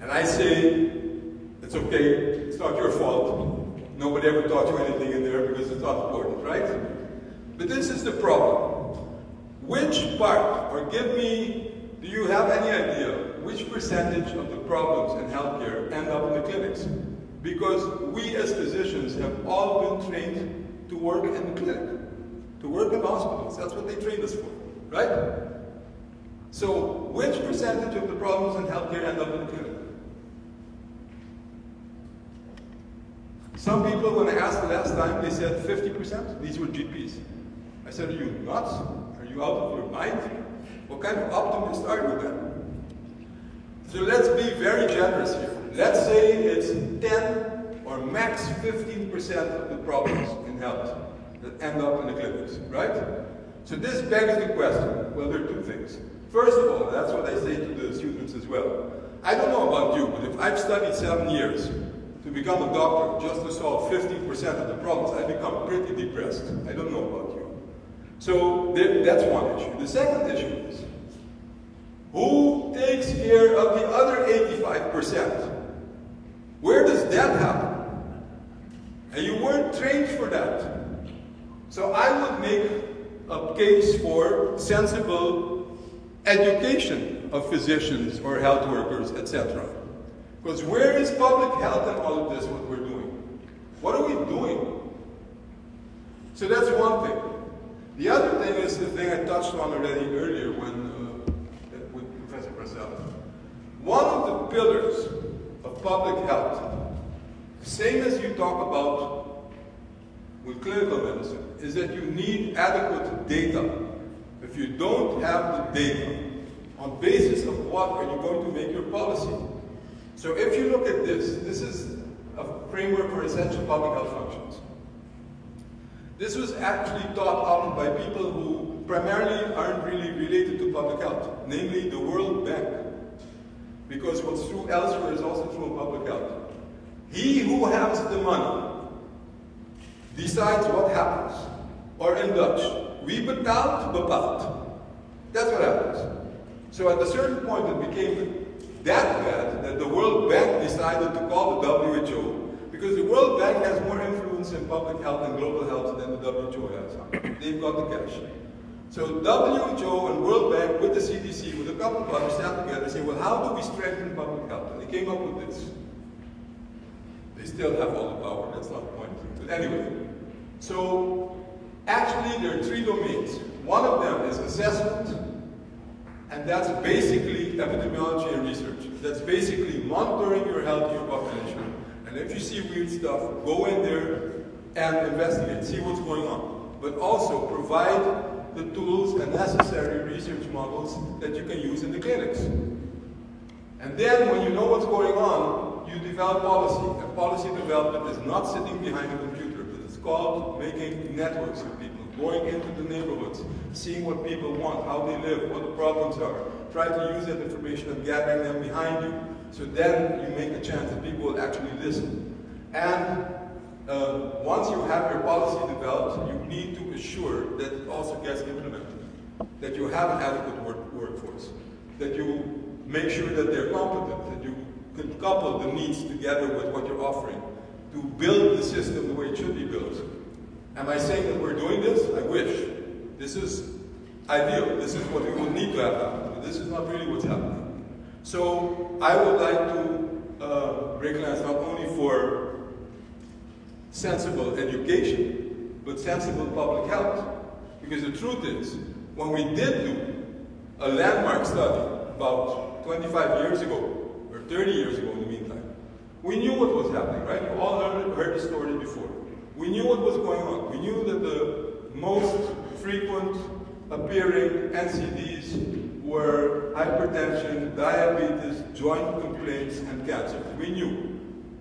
And I say, it's okay, it's not your fault. Nobody ever taught you anything in there because it's not important, right? But this is the problem. Which part, or give me, do you have any idea which percentage of the problems in healthcare end up in the clinics? Because we as physicians have all been trained to work in the clinic, to work in hospitals. That's what they trained us for, right? So, which percentage of the problems in healthcare end up in the clinic? Some people, when I asked the last time, they said 50%. These were GPs. I said, are you nuts? Are you out of your mind? What kind of optimist are you then? So let's be very generous here. Let's say it's 10 or max 15% of the problems in health that end up in the clinics, right? So this begs the question, well, there are two things. First of all, that's what I say to the students as well. I don't know about you, but if I've studied seven years to become a doctor just to solve 15% of the problems, I become pretty depressed. I don't know about you. So that's one issue. The second issue is, who takes care of the other 85%? Where does that happen? And you weren't trained for that. So I would make a case for sensible education of physicians or health workers, etc. Because where is public health in all of this, what we're doing? What are we doing? So that's one thing. The other thing is the thing I touched on already earlier when uh, with Professor Prasad. One of the pillars of public health, same as you talk about with clinical medicine, is that you need adequate data. If you don't have the data, on basis of what are you going to make your policy? So if you look at this, this is a framework for essential public health functions. This was actually thought out by people who primarily aren't really related to public health, namely the World Bank. Because what's true elsewhere is also true in public health. He who has the money decides what happens. Or in Dutch, wie betaalt, bepaalt. That's what happens. So at a certain point it became that bad that the World Bank decided to call the WHO because the World Bank has more influence in public health and global health than the WHO has. They've got the cash. So WHO and World Bank with the CDC, with a couple of others, sat together and said, well, how do we strengthen public health? And they came up with this. They still have all the power, that's not the point. But anyway, so actually there are three domains. One of them is assessment, and that's basically epidemiology and research. That's basically monitoring your health, your population. And if you see weird stuff, go in there and investigate, see what's going on. But also provide the tools and necessary research models that you can use in the clinics. And then when you know what's going on, you develop policy. And policy development is not sitting behind a computer, called making networks of people, going into the neighborhoods, seeing what people want, how they live, what the problems are. Try to use that information and gathering them behind you. So then you make a chance that people will actually listen. And uh, once you have your policy developed, you need to assure that it also gets implemented, that you have an adequate work workforce, that you make sure that they're competent, that you can couple the needs together with what you're offering build the system the way it should be built. Am I saying that we're doing this? I wish. This is ideal. This is what we would need to have happen. This is not really what's happening. So I would like to uh, recognize not only for sensible education, but sensible public health. Because the truth is, when we did do a landmark study about 25 years ago, or 30 years ago we knew what was happening, right? You all heard, heard the story before. We knew what was going on. We knew that the most frequent appearing NCDs were hypertension, diabetes, joint complaints, and cancer. We knew.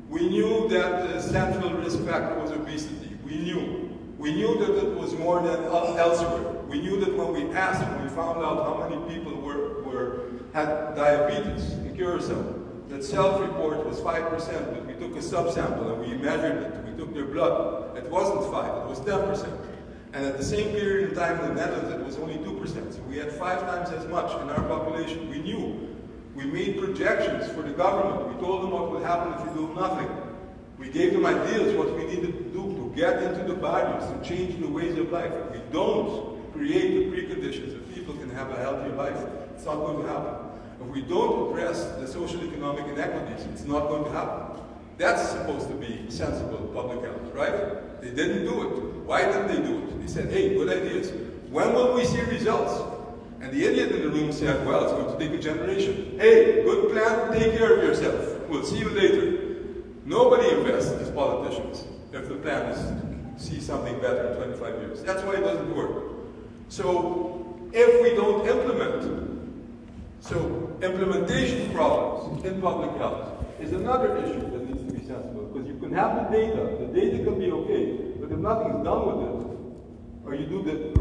We knew that the central risk factor was obesity. We knew. We knew that it was more than elsewhere. We knew that when we asked, we found out how many people were, were had diabetes in Curacao, that self-report was 5%, but we took a subsample and we measured it. We took their blood. It wasn't 5, it was 10%. And at the same period in time in the Netherlands, it was only 2%. So we had five times as much in our population. We knew we made projections for the government. We told them what would happen if we do nothing. We gave them ideas what we needed to do to get into the barriers, to change the ways of life. If we don't create the preconditions that people can have a healthier life, it's not going to happen. If we don't address the social economic inequities, it's not going to happen. That's supposed to be sensible public health, right? They didn't do it. Why didn't they do it? They said, hey, good ideas. When will we see results? And the idiot in the room said, well, it's going to take a generation. Hey, good plan, take care of yourself. We'll see you later. Nobody invests as politicians if the plan is to see something better in 25 years. That's why it doesn't work. So if we don't implement, so implementation problems in public health is another issue that needs to be sensible because you can have the data, the data can be okay, but if nothing is done with it, or you do the